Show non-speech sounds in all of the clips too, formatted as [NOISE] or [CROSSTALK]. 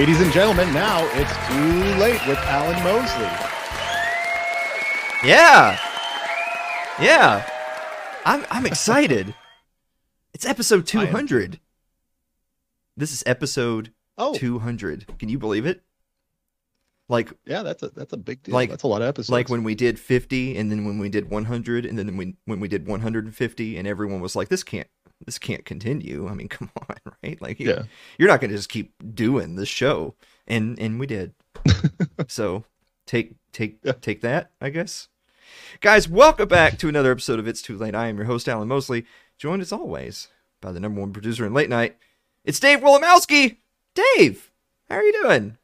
Ladies and gentlemen, now it's too late with Alan Mosley. Yeah. Yeah. I'm I'm excited. [LAUGHS] it's episode 200. This is episode Oh, 200. Can you believe it? Like yeah, that's a that's a big deal. Like- that's a lot of episodes. like when we did 50 and then when we did 100 and then when when we did 150 and everyone was like this can't this can't continue. I mean, [LAUGHS] come on, right? Like you, yeah, you're not going to just keep doing this show and and we did [LAUGHS] so take take Yeah. take that i guess guys welcome back to another episode of it's too late i am your host alan mosley joined as always by the number one producer in late night it's dave wolomowski dave how are you doing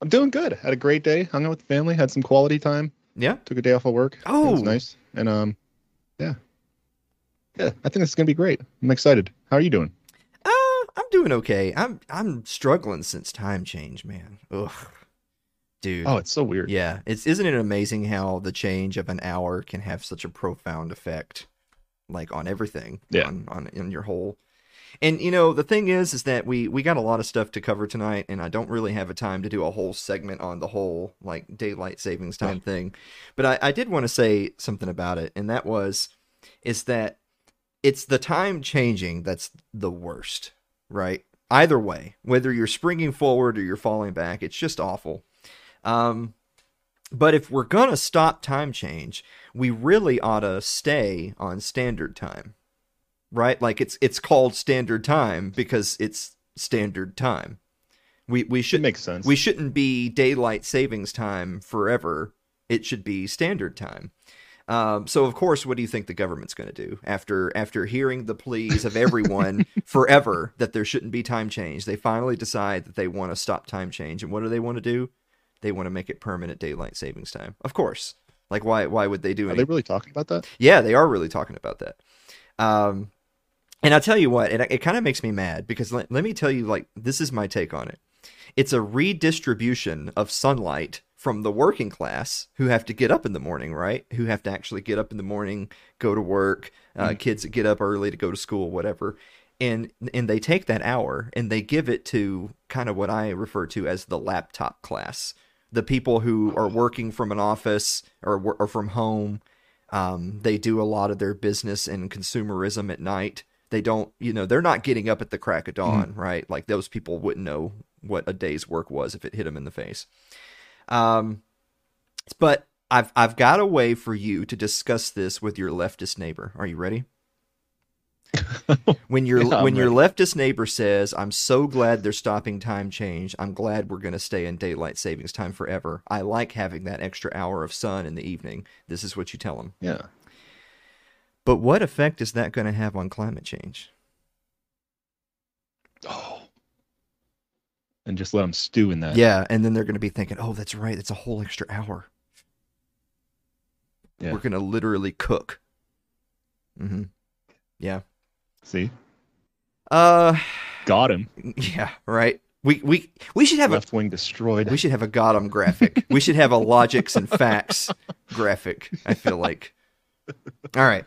I'm doing good. Had a great day. Hung out with the family. Had some quality time. yeah Took a day off of work. it was Oh. nice. And um, yeah, yeah. [LAUGHS] I think this is gonna be great. I'm excited. How are you doing? uh i'm doing okay i'm i'm struggling since time change man ugh dude Oh, it's so weird. Yeah, it's isn't it amazing how the change of an hour can have such a profound effect, like on everything, Yeah. on on in your whole. And you know the thing is, is that we we got a lot of stuff to cover tonight, and I don't really have a time to do a whole segment on the whole like daylight savings time thing. But I I did want to say something about it, and that was, is that it's the time changing that's the worst, right? Either way, whether you're springing forward or you're falling back, it's just awful. Um, but if we're gonna stop time change, we really ought to stay on standard time, right? Like it's it's called standard time because it's standard time. We we should makes sense. we shouldn't be daylight savings time forever. It should be standard time. Um, so of course, what do you think the government's going to do after after hearing the pleas of everyone [LAUGHS] forever that there shouldn't be time change? They finally decide that they want to stop time change, and what do they want to do? They want to make it permanent daylight savings time. Of course, like why why would they do Are any? they really talking about that? Yeah, they are really talking about that. Um, and I'll tell you what, it, it kind of makes me mad because let, let me tell you, like, this is my take on it. It's a redistribution of sunlight from the working class who have to get up in the morning, right? Who have to actually get up in the morning, go to work, uh, kids that get up early to go to school, whatever. And and they take that hour and they give it to kind of what I refer to as the laptop class, the people who are working from an office or or from home, um, they do a lot of their business and consumerism at night. They don't, you know, they're not getting up at the crack of dawn, right? Like those people wouldn't know what a day's work was if it hit them in the face. Um, but I've I've got a way for you to discuss this with your leftist neighbor. Are you ready? [LAUGHS] when your Yeah, when your leftist neighbor says, "I'm so glad they're stopping time change. I'm glad we're going to stay in daylight savings time forever. I like having that extra hour of sun in the evening." This is what you tell them. Yeah. But what effect is that going to have on climate change? Oh. And just let them stew in that. Yeah, and then they're going to be thinking, "Oh, that's right. It's a whole extra hour. Yeah. We're going to literally cook." Mm-hmm. Yeah. See, Uh, got him. yeah. Right. We we we should have a Left wing destroyed. we should have a Gotham graphic. we should have a logics and facts [LAUGHS] graphic. I feel like. All right.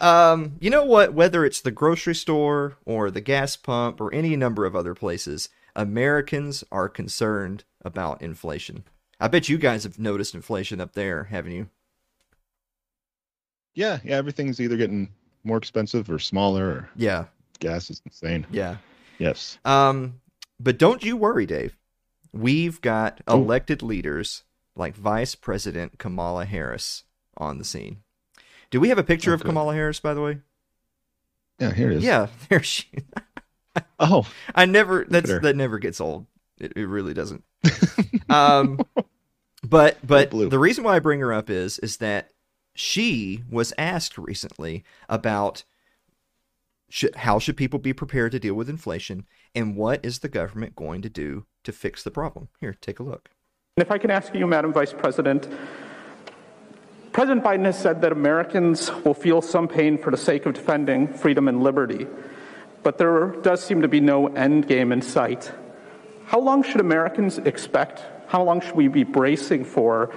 Um, you know what? Whether it's the grocery store or the gas pump or any number of other places, Americans are concerned about inflation. I bet you guys have noticed inflation up there, haven't you? yeah, yeah. Everything's either getting more expensive or smaller. Or Yeah, gas is insane. yeah. Yes. Um, but don't you worry, Dave. We've got Oh. elected leaders like Vice President Kamala Harris on the scene. Do we have a picture Oh, of. Kamala Harris, by the way? Yeah. Here it is. Yeah, [LAUGHS] there she. [LAUGHS] Oh. I never. That's her. that never gets old. It, it really doesn't. [LAUGHS] um, but but blue. the reason why I bring her up is is that she was asked recently about should, how should people be prepared to deal with inflation and what is the government going to do to fix the problem. Here, take a look. And if I can ask you, Madam Vice President, President Biden has said that Americans will feel some pain for the sake of defending freedom and liberty, but there does seem to be no end game in sight. How long should Americans expect? How long should we be bracing for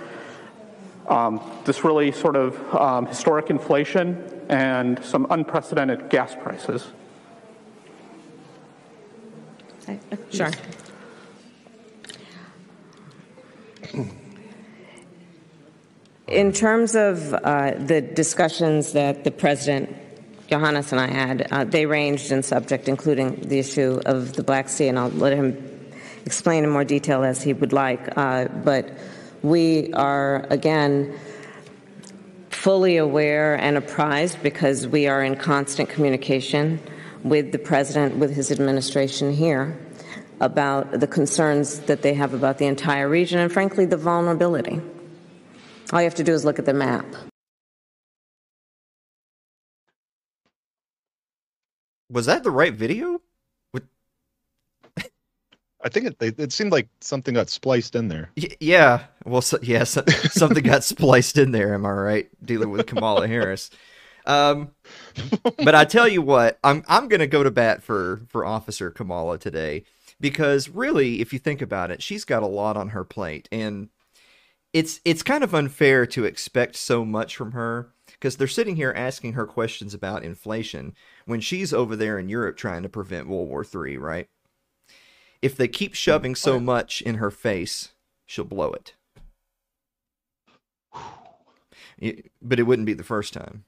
um, this really sort of um, historic inflation and some unprecedented gas prices? Sure. In terms of uh, the discussions that the president, Iohannis, and I had, uh, they ranged in subject, including the issue of the Black Sea, and I'll let him explain in more detail as he would like. Uh, but we are, again, fully aware and apprised because we are in constant communication with the president, with his administration here, about the concerns that they have about the entire region and, frankly, the vulnerability. All you have to do is look at the map. Was that the right video? What- I think it, it, it seemed like something got spliced in there. Y- yeah. Well, so, yeah, so, something got spliced in there. Am I right? Dealing with Kamala Harris. Um, but I tell you what, I'm I'm gonna go to bat for for Officer Kamala today because really, if you think about it, she's got a lot on her plate, and it's it's kind of unfair to expect so much from her because they're sitting here asking her questions about inflation when she's over there in Europe trying to prevent World War III, right? If they keep shoving so much in her face, she'll blow it. [SIGHS] It- But it wouldn't be the first time.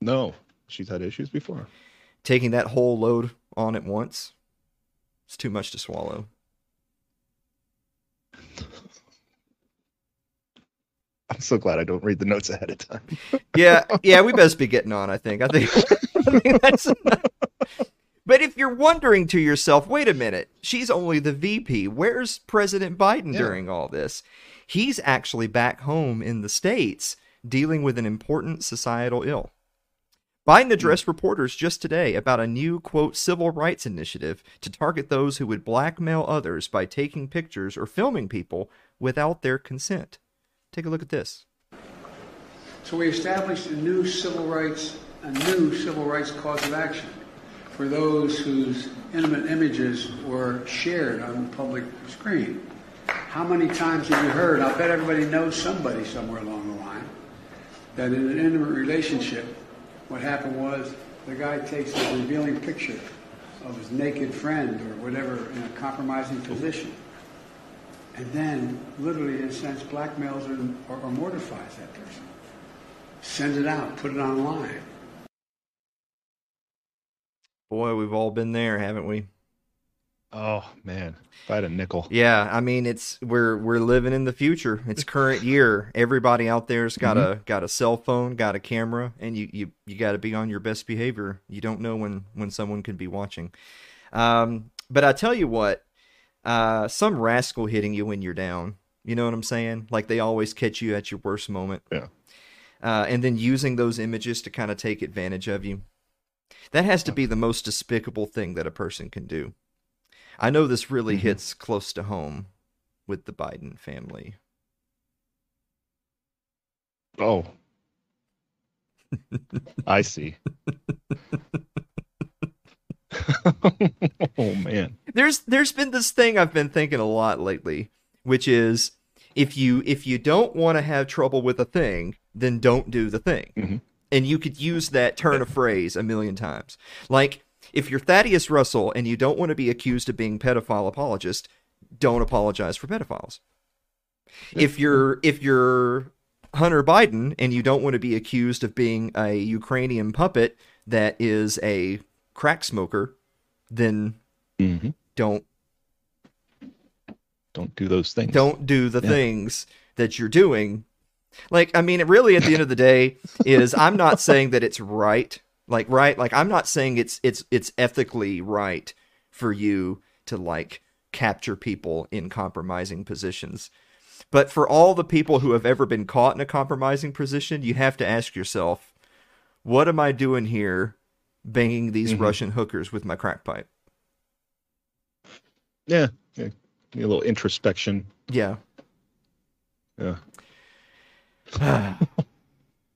No, she's had issues before. Taking that whole load on at once, it's too much to swallow. [LAUGHS] [LAUGHS] I'm so glad I don't read the notes ahead of time. [LAUGHS] Yeah, yeah, we best be getting on. I think. I think. [LAUGHS] I that's. But if you're wondering to yourself, wait a minute, she's only the VP. Where's President Biden Yeah. during all this? He's actually back home in the states dealing with an important societal ill. Biden hmm. addressed reporters just today about a new, quote, civil rights initiative to target those who would blackmail others by taking pictures or filming people without their consent. Take a look at this. So we established a new civil rights, a new civil rights cause of action for those whose intimate images were shared on the public screen. How many times have you heard? I'll bet everybody knows somebody somewhere along the line that in an intimate relationship, what happened was the guy takes a revealing picture of his naked friend or whatever in a compromising position and then literally in a sense blackmails or, or, or mortifies that person send it out put it online Boy, we've all been there, haven't we? Oh man, if I had a nickel. Yeah, I mean it's we're we're living in the future. It's current year. Everybody out there's got a got a cell phone, got a camera, and you you you got to be on your best behavior. You don't know when when someone could be watching. Um, but I tell you what, uh, some rascal hitting you when you're down. You know what I'm saying? Like they always catch you at your worst moment. Yeah. Uh, and then using those images to kind of take advantage of you. That has to be the most despicable thing that a person can do. I know this really Mhm. hits close to home with the Biden family. Oh, I see. [LAUGHS] [LAUGHS] oh man. There's there's been this thing I've been thinking a lot lately, which is if you if you don't want to have trouble with a thing, then don't do the thing. Mhm. And you could use that turn of phrase a million times. Like if you're Thaddeus Russell and you don't want to be accused of being pedophile apologist, don't apologize for pedophiles. If you're if you're Hunter Biden and you don't want to be accused of being a Ukrainian puppet that is a crack smoker, then hmm don't Don't do those things. don't do the Yeah. things that you're doing. Like, I mean, it really at the end of the day [LAUGHS] is I'm not saying that it's right. Like, right? Like, I'm not saying it's it's it's ethically right for you to like capture people in compromising positions. But for all the people who have ever been caught in a compromising position, you have to ask yourself, what am I doing here banging these Mhm. Russian hookers with my crack pipe? Yeah. yeah. A little introspection. Yeah. Yeah. [SIGHS]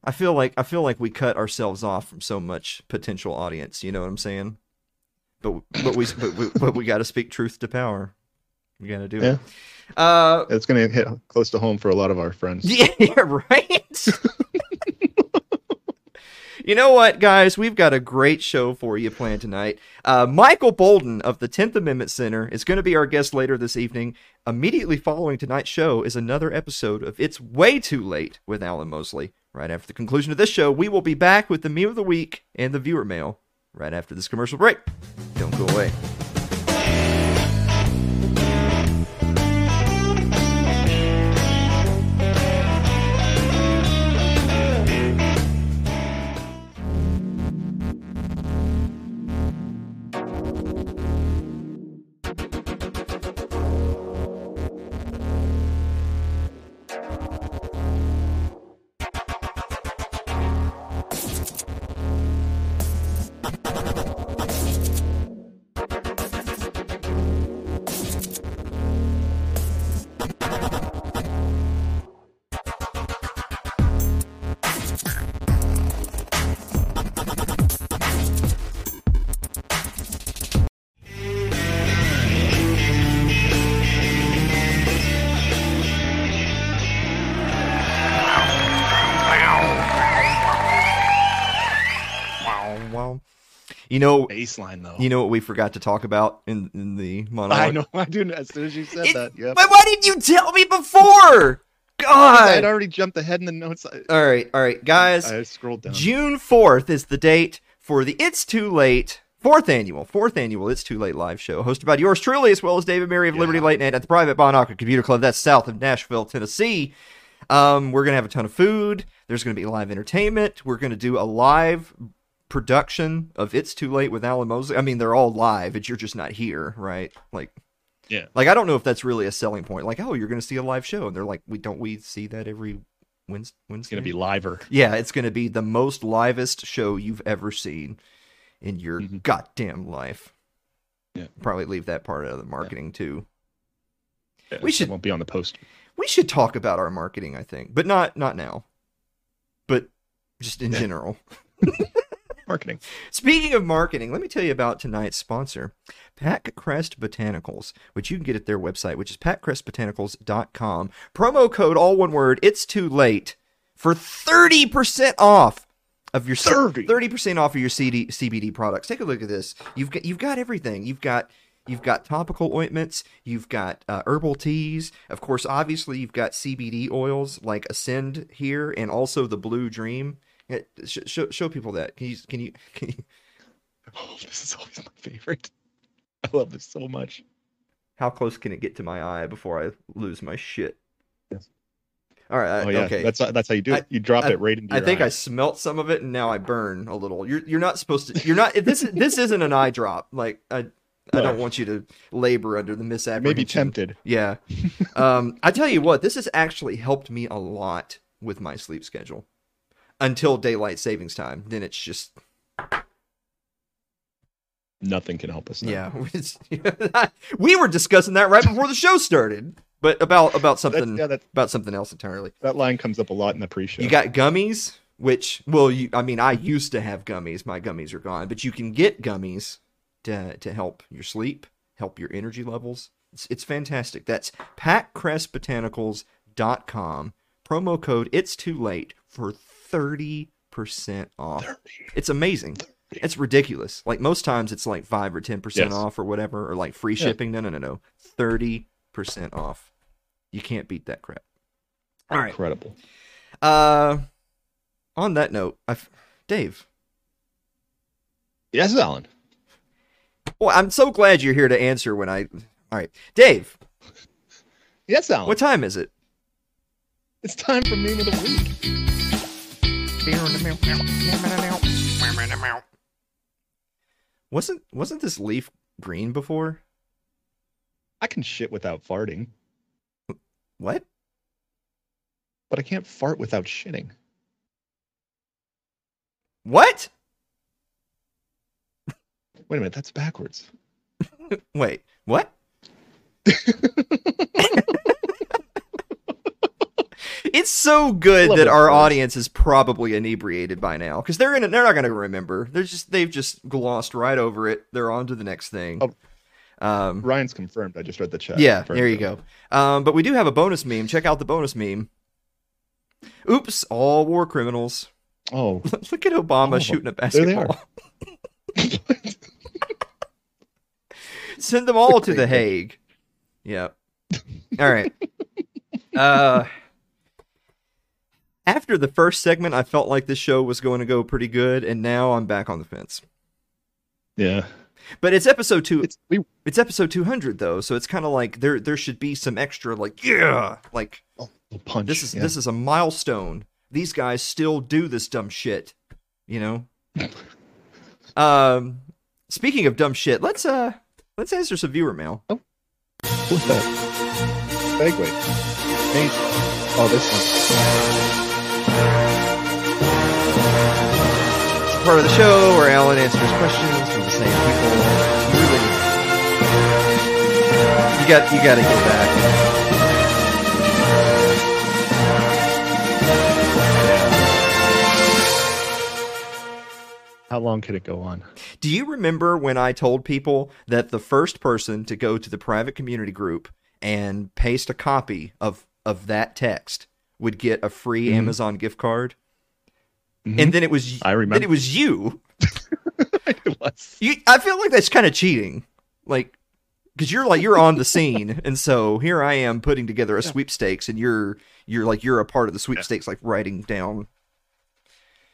I feel like I feel like we cut ourselves off from so much potential audience. You know what I'm saying? But but we but we, but we got to speak truth to power. We got to do Yeah. it. Uh, It's going to hit close to home for a lot of our friends. [LAUGHS] yeah, right. [LAUGHS] You know what, guys? We've got a great show for you planned tonight. Uh, Michael Boldin of the 10th Amendment Center is going to be our guest later this evening. Immediately following tonight's show is another episode of It's Way Too Late with Alan Mosley. Right after the conclusion of this show, we will be back with the meme of the week and the viewer mail right after this commercial break. Don't go away. You know, Baseline though. you know what we forgot to talk about in, in the monologue? I know. [LAUGHS] I do. As soon as you said It- that, yeah. But why didn't you tell me before? God, I'd already jumped ahead in the notes. All right, all right, guys. I scrolled down. June 4th is the date for the It's Too Late fourth annual, fourth annual It's Too Late live show, hosted by yours truly, as well as David Mary of Liberty Yeah. Late Night at the Private Bonhoeffer Computer Club. That's south of Nashville, Tennessee. Um, we're gonna have a ton of food. There's gonna be live entertainment. We're gonna do a live production of It's Too Late with Alan Mosley. I mean, they're all live. It's you're just not here, right? Like, Yeah. like I don't know if that's really a selling point. Like, oh, you're gonna see a live show, and they're like, we don't we see that every Wednesday? It's gonna be liver. Yeah, it's going to be the most livest show you've ever seen in your Mhm. goddamn life. Yeah. Probably leave that part out of the marketing too. Yeah, We should- won't be on the post. We should talk about our marketing, I think, but not not now. But just in general. [LAUGHS] Marketing. Speaking of marketing, let me tell you about tonight's sponsor, Pack Crest Botanicals, which you can get at their website, which is packcrestbotanicals.com. Promo code, all one word, it's too late, for 30% off of your 30. 30% off of your CD, CBD products. Take a look at this. You've got you've got everything. You've got you've got topical ointments, you've got uh, herbal teas. Of course, obviously you've got CBD oils like Ascend here and also the Blue Dream. Yeah, sh- show, show people that. Can you can you [LAUGHS] can you Oh, [LAUGHS] this is always my favorite. I love this so much. how close can it get to my eye before I lose my shit? Yes. All right. Oh yeah, okay. that's that's how you do it. You drop I- it right into. I Your think eye. I smelt some of it and now I burn a little. You're you're not supposed to. You're not. This is this isn't an eye drop. Like I I don't want you to labor under the I misapprehension. may be tempted. Yeah. [LAUGHS] um, I tell you what, this has actually helped me a lot with my sleep schedule until daylight savings time. Then it's just Nothing can help us. Now. yeah. [LAUGHS] We were discussing that right before the show started, but about about something yeah, about something else entirely. that line comes up a lot in the pre-show. You got gummies, which well, you I mean, I used to have gummies. My gummies are gone, but you can get gummies to to help your sleep, help your energy levels. It's, it's fantastic. That's packcrestbotanicals.com. Promo code it's too late for 30% off. It's amazing. It's ridiculous. Like most times it's like 5 or 10% off or whatever or like free Yeah. shipping. No, no, no, no. 30% off. You can't beat that crap. All right. incredible. Uh, on that note, I've, Dave. Yes, Alan. Well, I'm so glad you're here to answer when I. All right, Dave. Yes, Alan. What time is it? It's time for meme of the week. [LAUGHS] Wasn't wasn't this leaf green before? I can shit without farting, What? but I can't fart without shitting. What? Wait a minute, that's backwards. [LAUGHS] Wait, what? [LAUGHS] It's so good that our audience is probably inebriated by now because they're in. They're not going to remember. They're just they've just glossed right over it. They're on to the next thing. Oh. Um, Ryan's confirmed. I just read the chat. Yeah, there you go. Um, but we do have a bonus meme. Check out the bonus meme. Oops, all war criminals. Oh, [LAUGHS] Look at Obama Oh, shooting a there they are. basketball. [LAUGHS] Send them all to the Hague. Yep. All right. Uh, after the first segment, I felt like this show was going to go pretty good, and now I'm back on the fence. yeah. But it's episode two. It's we. It's episode 200 though, so it's kind of like there there should be some extra like yeah, like Oh, punch. this is yeah. this is a milestone. These guys still do this dumb shit, you know. [LAUGHS] um, speaking of dumb shit, let's uh let's answer some viewer mail. What's that? Segue. Hey. Oh, this It's part of the show where Alan answers questions from the same people. You Really, you got you got to get back. How long could it go on? Do you remember when I told people that the first person to go to the private community group and paste a copy of of that text would get a free Mhm. Amazon gift card? Mhm. And then it was I remember. It was you. [LAUGHS] it was. You I feel like that's kind of cheating. Like cuz you're like you're on the scene and so here I am putting together a sweepstakes and you're you're like you're a part of the sweepstakes like writing down.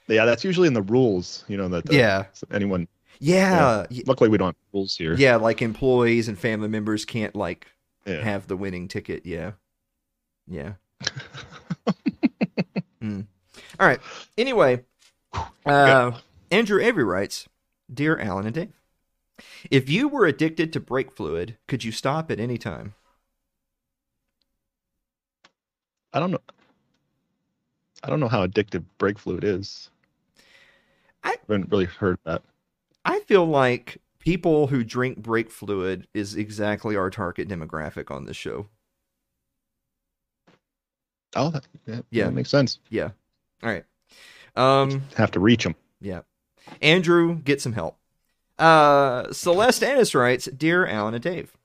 Yeah, that's usually in the rules. You know that. The, Yeah. Anyone. Yeah. Yeah, Luckily, we don't have rules here. yeah like employees and family members can't like Yeah. have the winning ticket. Yeah. Yeah. Hmm. All right. Anyway, uh, Andrew Avery writes Dear Alan and Dave, if you were addicted to brake fluid, could you stop at any time? I don't know. I don't know how addictive brake fluid is. I- haven't really heard that. I feel like people who drink brake fluid is exactly our target demographic on this show. Oh, that, yeah, Yeah. that makes sense. Yeah. All right. Um, Have to reach them. Yeah. Andrew, get some help. Uh, Celeste Annis writes Dear Alan and Dave,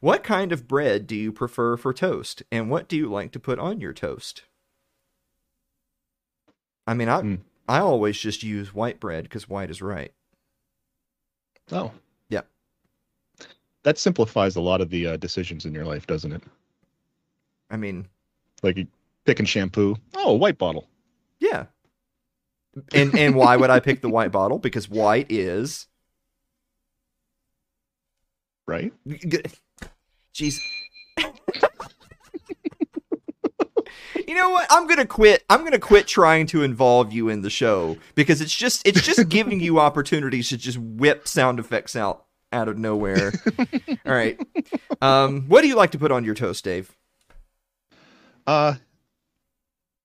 what kind of bread do you prefer for toast, and what do you like to put on your toast? I mean, I Hmm. I always just use white bread because white is right. Oh, Yeah. That simplifies a lot of the uh, decisions in your life, doesn't it? I mean, Like picking shampoo. Oh, white bottle. yeah. And and why would I pick the white bottle? Because white is Right. Jeez. you know what? I'm gonna quit. I'm gonna quit trying to involve you in the show because it's just it's just giving you opportunities to just whip sound effects out out of nowhere. [LAUGHS] All right. Um, what do you like to put on your toast, Dave? Uh,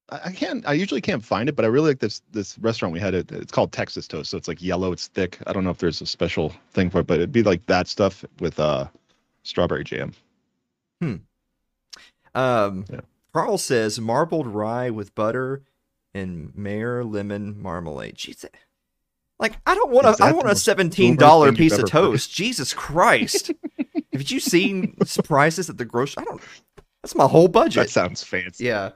I can't. I usually can't find it, but I really like this this restaurant we had. It it's called Texas Toast, so it's like yellow. It's thick. I don't know if there's a special thing for it, but it'd be like that stuff with uh strawberry jam. Hmm. Um, Yeah. Carl says marbled rye with butter and Meyer lemon marmalade. Jeez, like I don't want to. I want a seventeen dollar piece of ever heard? toast. Jesus Christ! [LAUGHS] Have you seen prices at the grocery? I don't. That's my whole budget. That sounds fancy. Yeah.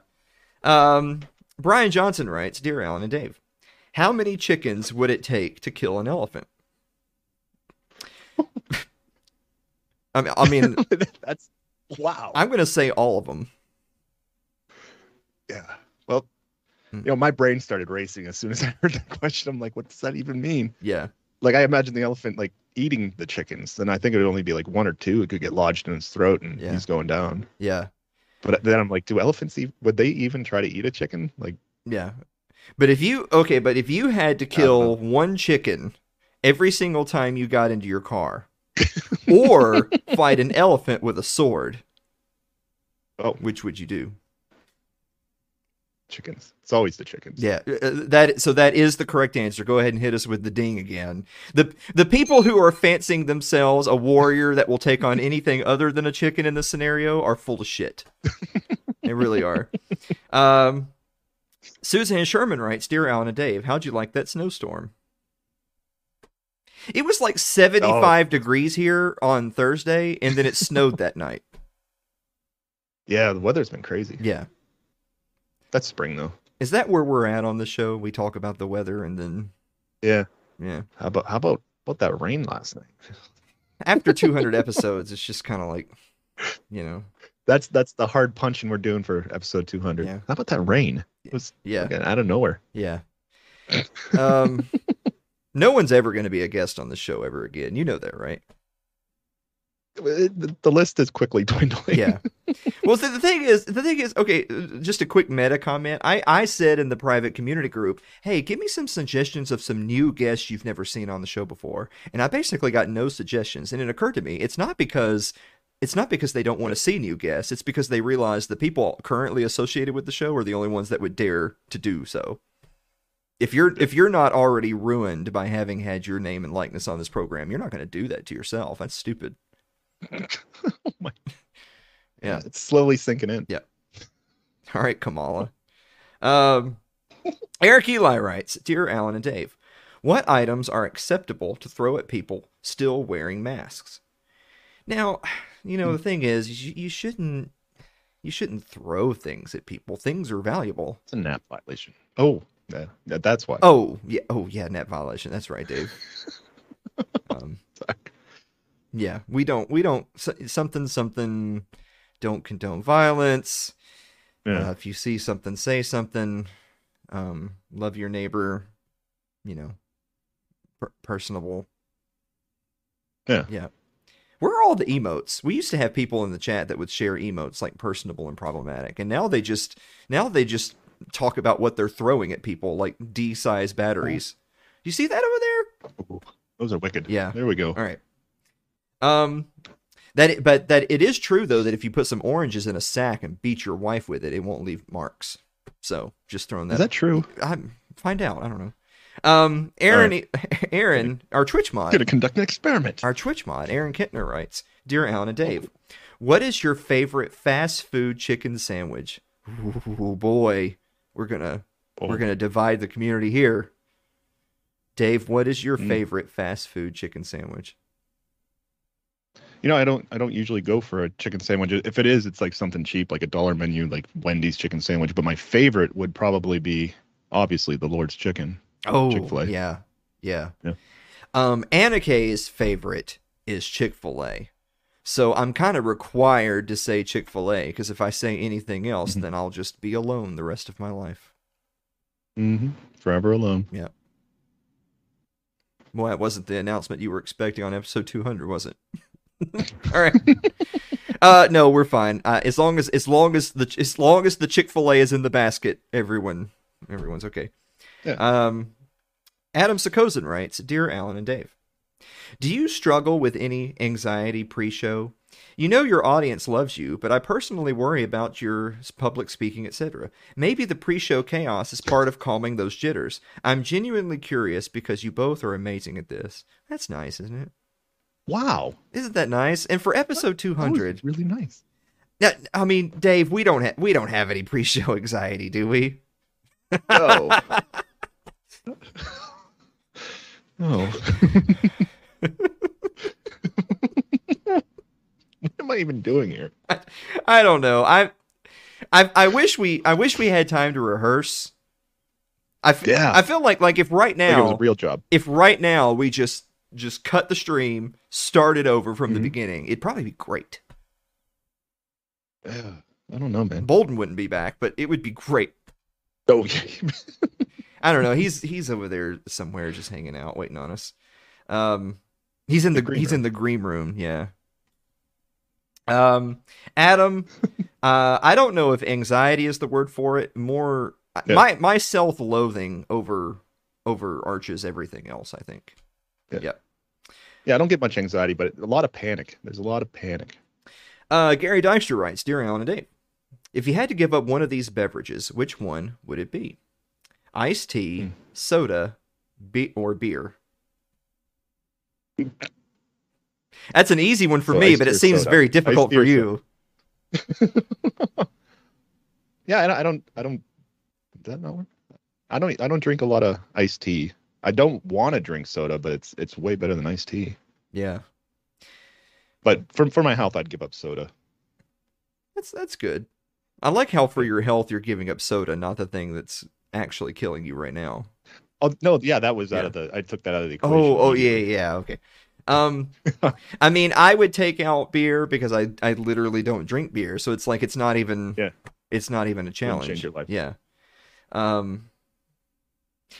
Um, Brian Johnson writes, "Dear Alan and Dave, how many chickens would it take to kill an elephant?" [LAUGHS] I mean, I mean, [LAUGHS] That's wow. I'm gonna say all of them. Yeah. Well, Hmm. you know, my brain started racing as soon as [LAUGHS] I heard that question. I'm like, what does that even mean? Yeah. Like, I imagine the elephant like eating the chickens. Then I think it would only be like one or two. It could get lodged in his throat and Yeah. he's going down. Yeah. But then I'm like, do elephants eat? Would they even try to eat a chicken? Like, Yeah. But if you okay, but if you had to kill one chicken every single time you got into your car, [LAUGHS] or fight an elephant with a sword, oh, which would you do? Chickens. It's always the chickens. Yeah, uh, that so that is the correct answer. Go ahead and hit us with the ding again. the The people who are fancying themselves a warrior that will take on [LAUGHS] anything other than a chicken in this scenario are full of shit. [LAUGHS] they really are. Um, Suzanne Sherman writes, "Dear Alan and Dave, how'd you like that snowstorm?" It was like seventy five degrees here on Thursday, and then it snowed that night. [LAUGHS] Yeah, the weather's been crazy. Yeah, That's spring though. Is that where we're at on the show? We talk about the weather and then Yeah. yeah. How about how about about that rain last night? [LAUGHS] After 200 episodes, it's just kind of like, you know, That's that's the hard punching we're doing for episode 200. Yeah. How about that rain? It was yeah, again, out of nowhere. yeah. Um, [LAUGHS] no one's ever going to be a guest on the show ever again. You know that, right? The, list is quickly [LAUGHS] dwindling. Yeah. Well, the, thing is, the thing is, okay. Just a quick meta comment. I I said in the private community group, hey, give me some suggestions of some new guests you've never seen on the show before, and I basically got no suggestions. And it occurred to me, it's not because it's not because they don't want to see new guests. It's because they realize the people currently associated with the show are the only ones that would dare to do so. If you're if you're not already ruined by having had your name and likeness on this program, you're not going to do that to yourself. That's stupid. [LAUGHS] oh my. [LAUGHS] Yeah. It's slowly sinking in. Yeah. [LAUGHS] All right, Kamala. Um, Eric Eli writes Dear Alan and Dave, what items are acceptable to throw at people still wearing masks? Now, you know, the thing is, you, you shouldn't. You shouldn't throw things at people. Things are valuable. It's a NAP violation. Oh, yeah, yeah, that's why. Oh yeah. Oh yeah. Net violation. That's right, Dave. Um, Sorry. Yeah, we don't. We don't. Something. Something. Don't condone violence. Yeah. Uh, if you see something, say something. Um, love your neighbor. You know, per- personable. Yeah. Yeah. Where are all the emotes? We used to have people in the chat that would share emotes like personable and problematic, and now they just now they just talk about what they're throwing at people like D-size batteries. You see that over there? Ooh, those are wicked. Yeah. There we go. All right. Um, that but that it is true though that if you put some oranges in a sack and beat your wife with it, it won't leave marks. So just throwing that. Is that true? I find out. I don't know. Um, Aaron, [LAUGHS] Aaron, our Twitch mod, gonna conduct an experiment. our Twitch mod, Aaron Kentner writes, "Dear Alan and Dave, what is your favorite fast food chicken sandwich?" Ooh, boy, we're gonna Oh. we're gonna divide the community here. Dave, what is your Mm. favorite fast food chicken sandwich? You know, I don't I don't usually go for a chicken sandwich. If it is, it's like something cheap, like a dollar menu, like Wendy's chicken sandwich. But my favorite would probably be obviously the Lord's chicken. Oh, Chick-fil-A. yeah, yeah. Yeah. Um, Anna K's favorite is Chick Fil A, so I'm kind of required to say Chick Fil A because if I say anything else, Mhm. then I'll just be alone the rest of my life. Mm-hmm. Forever alone. Yeah. Well, that wasn't the announcement you were expecting on episode 200, was it? [LAUGHS] [LAUGHS] All right. uh, no, we're fine. Uh, as long as as long as the as long as the Chick Fil A is in the basket, everyone everyone's okay. Yeah. Um, Adam Sakozin writes, "Dear Alan and Dave, do you struggle with any anxiety pre-show? You know your audience loves you, but I personally worry about your public speaking, etc. Maybe the pre-show chaos is part of calming those jitters. I'm genuinely curious because you both are amazing at this. That's nice, isn't it? Wow. Isn't that nice? And for episode That was 200, really nice. now, I mean, Dave, we don't ha- we don't have any pre-show anxiety, do we? Oh. [LAUGHS] [LAUGHS] oh. [LAUGHS] what am I even doing here? I don't know. I, I, I wish we, I wish we had time to rehearse. I, f- Yeah. I feel like, like if right Like it was now, a real job. if right now we just, just cut the stream, start it over from the Mhm. beginning, it'd probably be great. Yeah, I don't know, man. Boldin wouldn't be back, but it would be great. Oh, yeah. [LAUGHS] I don't know. He's he's over there somewhere, just hanging out, waiting on us. Um, he's in the, The green he's room. in the green room. Yeah. Um, Adam, [LAUGHS] uh, I don't know if anxiety is the word for it. More Yeah. my my self loathing over over arches everything else. I think. Yeah. Yep. yeah, I don't get much anxiety, but a lot of panic. There's a lot of panic. Uh, Gary Dykstra writes, "Dear Alan and Dave, if you had to give up one of these beverages, which one would it be? Iced tea, Hmm. soda, be- or beer?" That's an easy one for So me, but it seems soda? very difficult for you. [LAUGHS] Yeah, I don't, I don't, I don't. Does that not work? I don't, I don't drink a lot of iced tea. I don't want to drink soda, but it's it's way better than iced tea. Yeah, But for for my health, I'd give up soda. that's that's good. I like how for your health you're giving up soda, not the thing that's actually killing you right now. Oh no, yeah, that was out of the. I took that out of the equation. Oh, oh yeah, yeah, okay. Um, I mean, I would take out beer because I I literally don't drink beer, so it's like it's not even Yeah. it's not even a challenge. your life. Yeah. Um,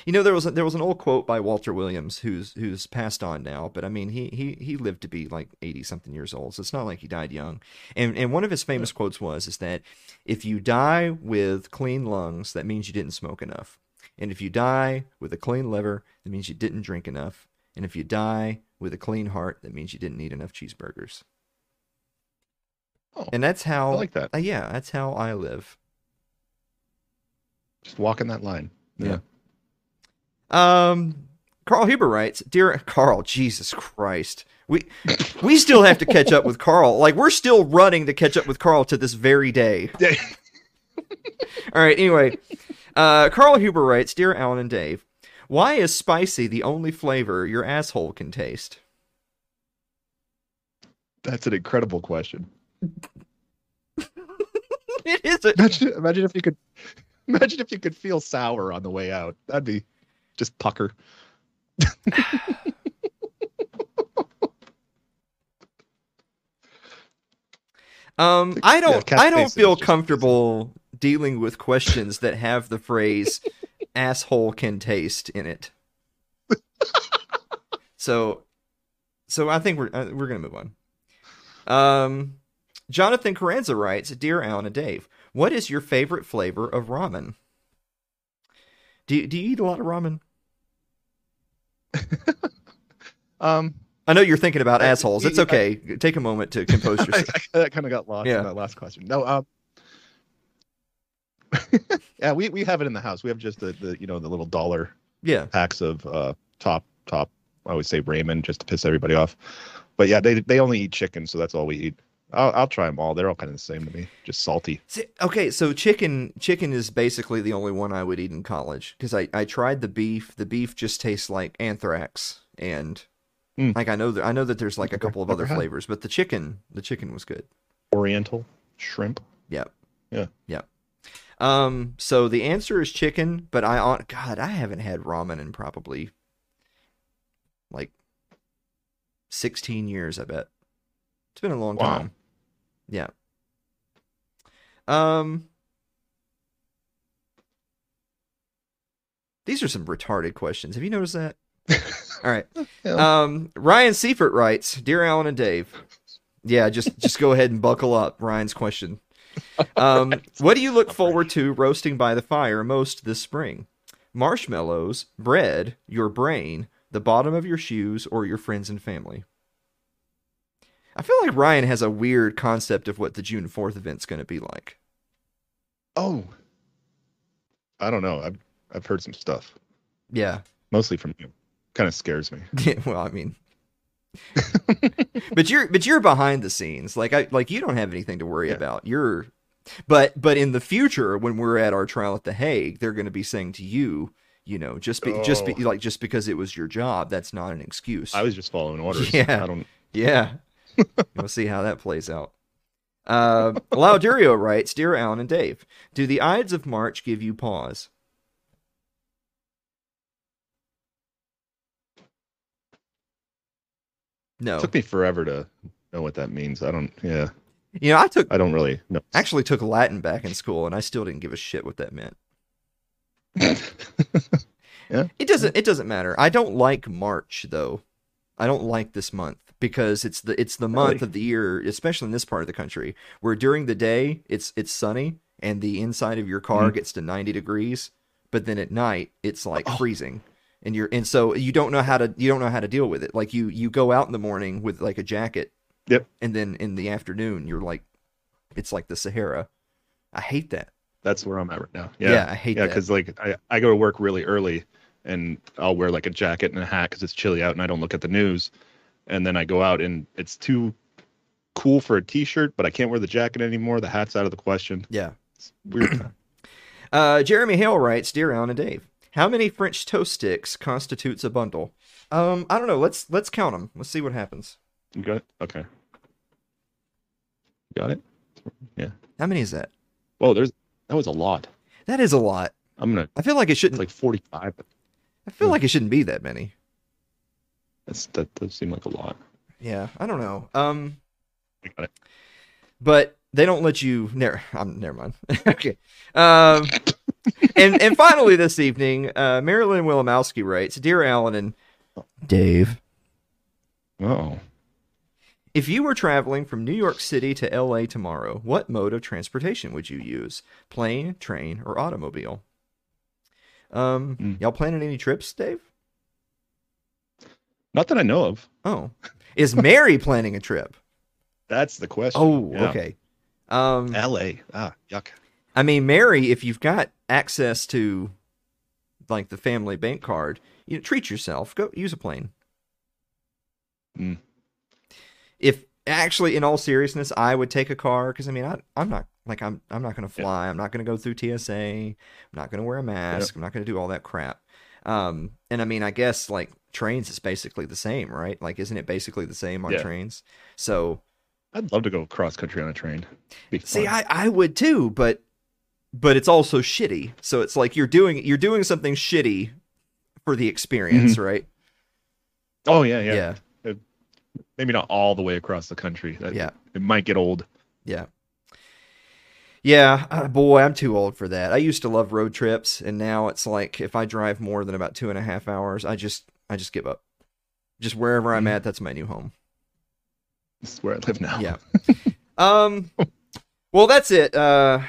you know there was a, there was an old quote by Walter Williams who's who's passed on now, but I mean he he he lived to be like eighty something years old, so it's not like he died young. And and one of his famous quotes was is that if you die with clean lungs, that means you didn't smoke enough. And if you die with a clean liver, that means you didn't drink enough. And if you die with a clean heart, that means you didn't eat enough cheeseburgers. Oh, And that's how I like that. uh, yeah, that's how I live. Just walking that line. Yeah. Um, Carl Huber writes, "Dear Carl, Jesus Christ, we we still have to catch up with Carl. Like we're still running to catch up with Carl to this very day." [LAUGHS] All right. Anyway, uh, Carl Huber writes, "Dear Alan and Dave, why is spicy the only flavor your asshole can taste?" That's an incredible question. [LAUGHS] It is a Imagine, imagine if you could. Imagine if you could feel sour on the way out. That'd be just pucker. [LAUGHS] Um, I don't. Cat I don't feel comfortable dealing with questions that have the phrase [LAUGHS] "asshole can taste" in it. [LAUGHS] so, so I think we're uh, we're gonna move on. Um, Jonathan Carranza writes, "Dear Alan and Dave, what is your favorite flavor of ramen? Do you, do you eat a lot of ramen? [LAUGHS] Um, I know you're thinking about I- assholes. It's I- okay. Take a moment to compose [LAUGHS] yourself. I, kind of got lost Yeah. in that last question. No, um, [LAUGHS] yeah, we, we have it in the house. We have just the, the you know the little dollar yeah. packs of uh top top. I always say ramen just to piss everybody off, but yeah, they they only eat chicken, so that's all we eat. I'll I'll try them all. They're all kind of the same to me, just salty. Okay, so chicken chicken is basically the only one I would eat in college because I, I tried the beef. The beef just tastes like anthrax, and Mm. like I know that I know that there's like a couple of other flavors, but the chicken the chicken was good. Oriental shrimp. Yep. Yeah. Yep. Um. So the answer is chicken, but I on God I haven't had ramen in probably like sixteen years. I bet it's been a long Wow. time. Yeah. Um. These are some retarded questions. Have you noticed that? [LAUGHS] All right. Um, Ryan Seifert writes, "Dear Alan and Dave, yeah, just just go ahead and buckle up." Ryan's question: um, What do you look forward to roasting by the fire most this spring? Marshmallows, bread, your brain, the bottom of your shoes, or your friends and family? I feel like Ryan has a weird concept of what the June Fourth event's going to be like. Oh, I don't know. I've I've heard some stuff, Yeah, mostly from you. Kind of scares me. [LAUGHS] well, I mean, but you're but you're behind the scenes. Like I like you don't have anything to worry Yeah. about. You're but but in the future when we're at our trial at the Hague, they're going to be saying to you, you know, just be just be Oh. like just because it was your job, that's not an excuse. I was just following orders. Yeah. I don't. Yeah. We'll see how that plays out. Uh, Laudurio writes, Dear Alan and Dave, do the Ides of March give you pause? No. It took me forever to know what that means. I don't. Yeah, You know, I took I don't really know. actually took Latin back in school, and I still didn't give a shit what that meant. [LAUGHS] yeah. It doesn't. It doesn't matter. I don't like March though. I don't like this month because it's the it's the month Really? of the year, especially in this part of the country, where during the day it's it's sunny and the inside of your car Mhm. gets to ninety degrees, but then at night it's like Oh. freezing, and you're and so you don't know how to you don't know how to deal with it. Like you you go out in the morning with like a jacket, Yep. and then in the afternoon you're like, it's like the Sahara. I hate that. That's where I'm at right now. Yeah, Yeah, I hate yeah, that. because like I, I go to work really early, and I'll wear like a jacket and a hat because it's chilly out, and I don't look at the news, and then I go out and it's too cool for a t-shirt, but I can't wear the jacket anymore. The hat's out of the question. Yeah. It's weird. [CLEARS THROAT] Uh, Jeremy Hale writes, "Dear Alan and Dave, how many French toast sticks constitutes a bundle?" Um, I don't know. Let's let's count them. Let's see what happens. you got it? Okay. Got it? Yeah. How many is that? Whoa, there's that was a lot. That is a lot. I'm gonna I feel like it shouldn't. like 45. I feel like it shouldn't be that many. That's that does seem like a lot. Yeah, I don't know. Um, We got it. but they don't let you. Never. I'm never mind. [LAUGHS] okay. Um, and and finally this evening, uh, Marilyn Wilimowski writes, "Dear Alan and Dave, Oh, if you were traveling from New York City to L.A. tomorrow, what mode of transportation would you use? Plane, train, or automobile?" Um, Hmm. y'all planning any trips, Dave? Not that I know of. Oh, is Mary [LAUGHS] planning a trip? That's the question. Oh, Yeah. okay. Um, L.A. Ah, yuck. I mean, Mary, if you've got access to like the family bank card, you know, treat yourself. Go use a plane. Mm. If actually, in all seriousness, I would take a car because I mean, I, I'm not like I'm I'm not going to Yeah. fly. I'm not going to go through TSA. I'm not going to wear a mask. I'm not going to do all that crap. Um, and I mean, I guess like trains is basically the same, right? Like, isn't it basically the same on Yeah. trains? So I'd love to go cross country on a train. See. I, I would too, but but it's also shitty. So it's like you're doing you're doing something shitty for the experience, right? oh yeah, yeah, Yeah. Maybe not all the way across the country. That, Yeah. It might get old. Yeah. Yeah, uh, boy, I'm too old for that. I used to love road trips, and now it's like if I drive more than about two and a half hours, I just I just give up. Just wherever I'm at, that's my new home. This is where I live now. Yeah. [LAUGHS] um. Well, that's it. Uh,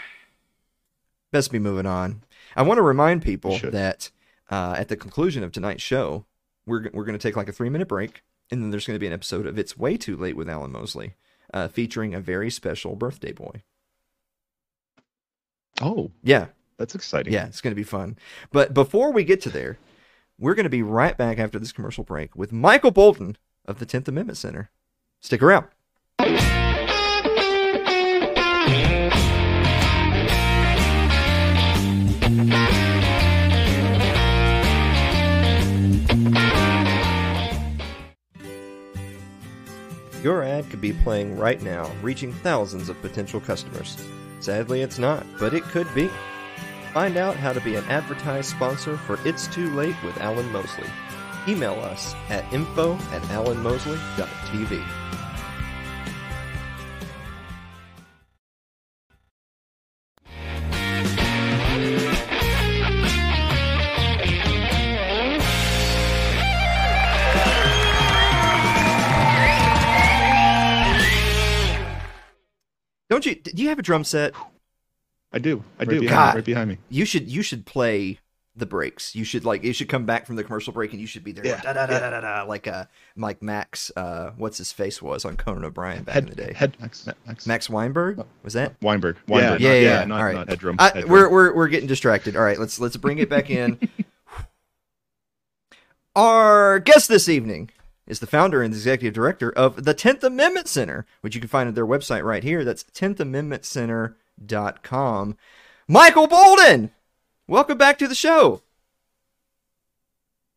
best be moving on. I want to remind people that uh, at the conclusion of tonight's show, we're we're going to take like a three minute break, and then there's going to be an episode of It's Way Too Late with Alan Mosley, uh, featuring a very special birthday boy. Oh, Yeah, that's exciting. yeah, it's going to be fun. But before we get to there, we're going to be right back after this commercial break with Michael Boldin of the 10th Amendment Center. Stick around. Your ad could be playing right now, reaching thousands of potential customers. Sadly, it's not, but it could be. Find out how to be an advertised sponsor for It's Too Late with Alan Mosley. Email us at info at alanmosley.tv. Don't you? Do you have a drum set? I do. I Right do. behind- God. right behind me. You should. You should play the breaks. You should like. You should come back from the commercial break, and you should be there. Yeah, da, da, da, yeah. da, da, da, like uh, like Max. Uh, what's his face was on Conan O'Brien back Head, in the day. Head, Max, Max, Max Weinberg was that? Weinberg. Yeah, Weinberg. yeah, not, yeah. Not, All right. not headroom. I, headroom. we're we're we're getting distracted. All right, let's let's bring it back in. [LAUGHS] Our guest this evening is the founder and executive director of the 10th Amendment Center, which you can find at their website right here. That's 10thamendmentcenter.com. Michael Boldin, welcome back to the show.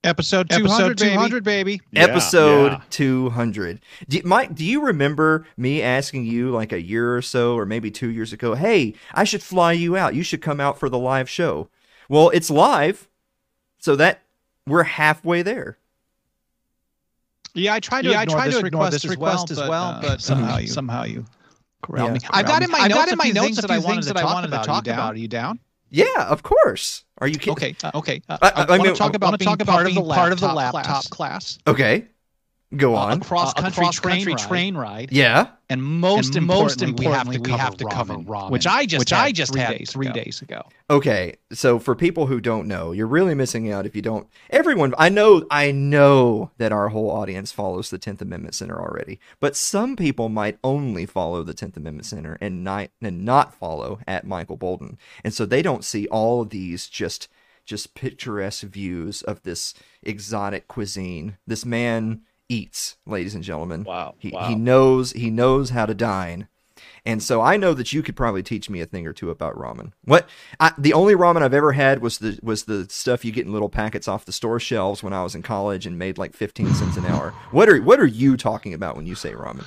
Episode 200, 200 baby. Yeah, episode yeah. 200. Do, Mike, do you remember me asking you like a year or so, or maybe two years ago, hey, I should fly you out. You should come out for the live show. Well, it's live, so that we're halfway there. Yeah, I tried to Yeah, I ignore tried this to ignore request, this as well, request as but, well, uh, but somehow uh, you somehow you corral Yeah. me. I've got in my I've notes got in my notes things that few I wanted things to that I talk wanted to about. talk Are you about. down? Are you down? Yeah, of course. Are you kidding? Okay, uh, okay. Uh, I- I I, want to talk about wanna being part of the being part of the laptop laptop class, Okay. Go on. a cross country cross train, country ride, train ride, yeah. and most and most importantly, importantly, we have to cover, ramen, which ramen, I just which had I just three had days three ago. days ago. Okay, so for people who don't know, you're really missing out if you don't. Everyone, I know, I know that our whole audience follows the Tenth Amendment Center already, but some people might only follow the Tenth Amendment Center and not and not follow at Michael Boldin, and so they don't see all of these just just picturesque views of this exotic cuisine. This man eats, ladies and gentlemen. Wow, He wow. he knows he knows how to dine. And so I know that you could probably teach me a thing or two about ramen. What I, the only ramen I've ever had was the was the stuff you get in little packets off the store shelves when I was in college and made like 15 cents an hour. What are what are you talking about when you say ramen?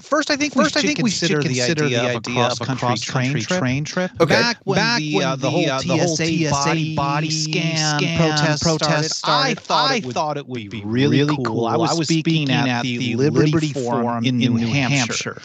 First, I think First, we I should think we consider, should the consider idea, the of idea of a cross-country train, train trip. Okay. Back when Back the, when uh, the whole uh, the whole whole TSA body body scan scan protest protest started, started, I thought it would be really cool. I was speaking at the Liberty Forum in New Hampshire.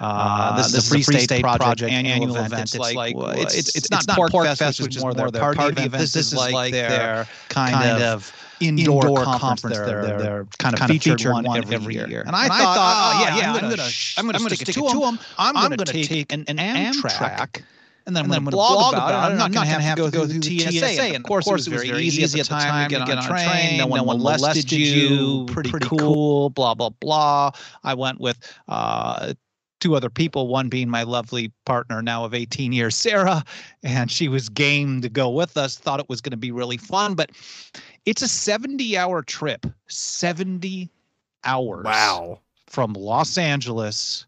Uh, this, is the Free State Project annual event. It's like well, it's, it's, it's not Pork Fest, which is more their party event. This, is like their kind of indoor, indoor conference, conference their, their, their kind of featured, featured one, one every year. year. And I and thought, thought, oh, yeah, yeah, I'm I'm gonna, stick, stick it to them. I'm gonna, gonna take an, an Amtrak. And then I'm going to blog about, about it. I'm not going to have to go through the TSA. And of course, it was very easy at the time to get on a train. No one molested you. Pretty cool. Blah blah blah. I went with uh, two other people, one being my lovely partner now of 18 years, Sarah, and she was game to go with us, thought it was going to be really fun, but it's a 70 hour trip, 70 hours. Wow. From Los Angeles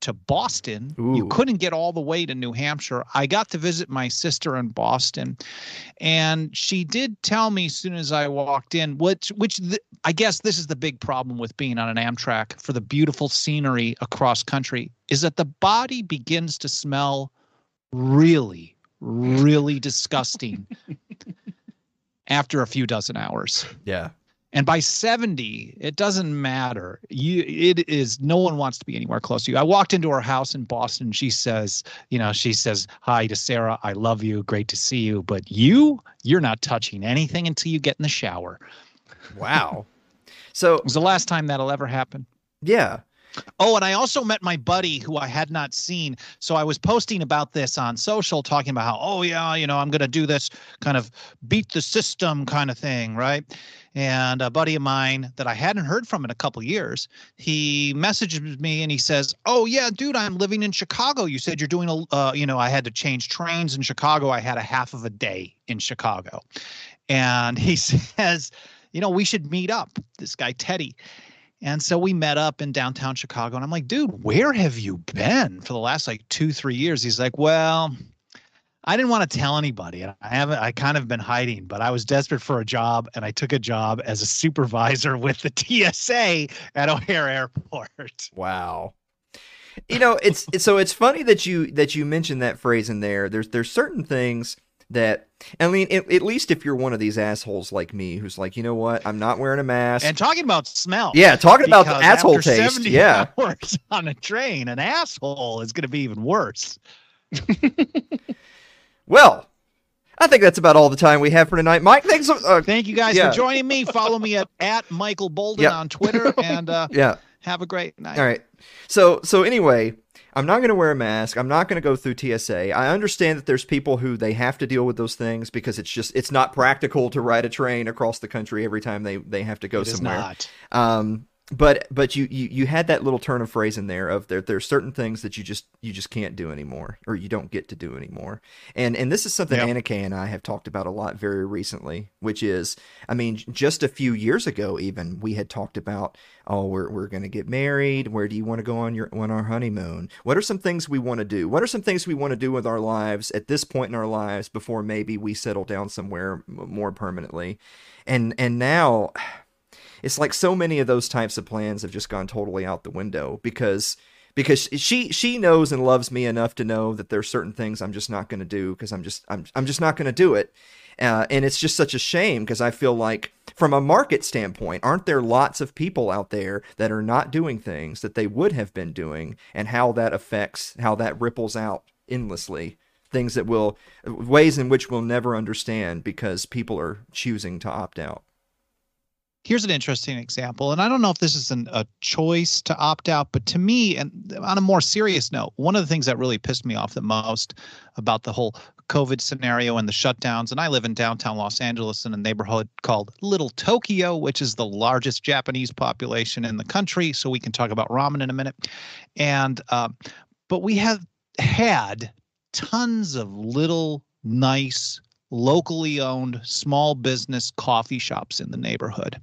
to Boston. Ooh. You couldn't get all the way to New Hampshire. I got to visit my sister in Boston, and she did tell me as soon as I walked in, which which the, I guess this is the big problem with being on an Amtrak for the beautiful scenery across country is that the body begins to smell really, really disgusting [LAUGHS] after a few dozen hours. Yeah. And by 70, it doesn't matter. You it is no one wants to be anywhere close to you. I walked into her house in Boston. She says, you know, she says, Hi to Sarah. I love you. Great to see you. But you, you're not touching anything until you get in the shower. Wow. So it was the last time that'll ever happen. Yeah. Oh, and I also met my buddy who I had not seen. So I was posting about this on social, talking about how, oh, yeah, you know, I'm going to do this kind of beat the system kind of thing, right? And a buddy of mine that I hadn't heard from in a couple years, he messages me and he says, "Oh yeah, dude, I'm living in Chicago. You said you're doing a, uh, you know, I had to change trains in Chicago. I had a half of a day in Chicago," and he [LAUGHS] says, "You know, we should meet up." This guy Teddy. And so we met up in downtown Chicago, and I'm like, dude, where have you been for the last like two, three years? He's like, well, I didn't want to tell anybody. I haven't, I kind of been hiding, but I was desperate for a job and I took a job as a supervisor [LAUGHS] with the TSA at O'Hare Airport. Wow. You know, it's, it's so it's funny that you that you mentioned that phrase in there. There's there's certain things that I mean, it, at least if you're one of these assholes like me, who's like, you know what, I'm not wearing a mask. And talking about smell, yeah, talking about the asshole taste, yeah. Hours [LAUGHS] on a train, an asshole is going to be even worse. [LAUGHS] well, I think that's about all the time we have for tonight. Mike, thanks. Uh, Thank you guys yeah. for joining me. Follow me at, at Michael Boldin on Twitter and uh, [LAUGHS] yeah, have a great night. All right. So so anyway, I'm not going to wear a mask. I'm not going to go through TSA. I understand that there's people who they have to deal with those things because it's just it's not practical to ride a train across the country every time they they have to go it somewhere. not. Um, but but you, you you had that little turn of phrase in there of there there's certain things that you just you just can't do anymore or you don't get to do anymore. And and this is something yep. Anna Kay and I have talked about a lot very recently which is I mean just a few years ago even we had talked about oh we're we're gonna get married. Where do you want to go on your on our honeymoon? What are some things we want to do? What are some things we want to do with our lives at this point in our lives before maybe we settle down somewhere more permanently? And and now it's like so many of those types of plans have just gone totally out the window because because she she knows and loves me enough to know that there's certain things I'm just not going to do because I'm just I'm I'm just not going to do it. Uh, and it's just such a shame because I feel like from a market standpoint, aren't there lots of people out there that are not doing things that they would have been doing? And how that affects how that ripples out endlessly. Things that will ways in which we'll never understand because people are choosing to opt out here's an interesting example and i don't know if this is an, a choice to opt out but to me and on a more serious note one of the things that really pissed me off the most about the whole covid scenario and the shutdowns and i live in downtown los angeles in a neighborhood called little tokyo which is the largest japanese population in the country so we can talk about ramen in a minute. And uh, but we have had tons of little nice locally owned small business coffee shops in the neighborhood.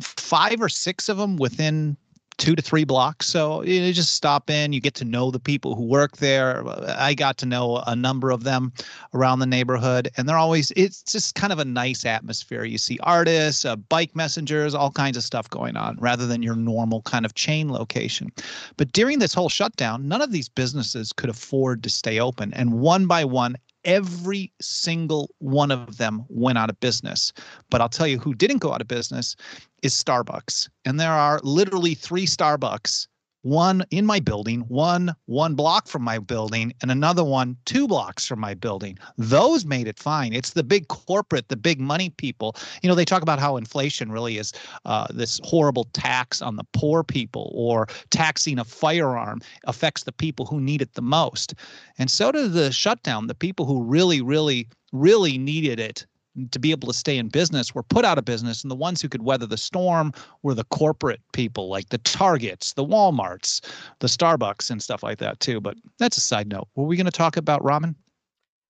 Five or six of them within two to three blocks. So you just stop in, you get to know the people who work there. I got to know a number of them around the neighborhood, and they're always, it's just kind of a nice atmosphere. You see artists, uh, bike messengers, all kinds of stuff going on rather than your normal kind of chain location. But during this whole shutdown, none of these businesses could afford to stay open. And one by one, every single one of them went out of business. But I'll tell you who didn't go out of business is Starbucks. And there are literally three Starbucks one in my building, one one block from my building, and another one two blocks from my building. Those made it fine. It's the big corporate, the big money people. You know, they talk about how inflation really is uh, this horrible tax on the poor people, or taxing a firearm affects the people who need it the most. And so does the shutdown. The people who really, really, really needed it to be able to stay in business were put out of business and the ones who could weather the storm were the corporate people like the targets the walmarts the starbucks and stuff like that too but that's a side note were we going to talk about ramen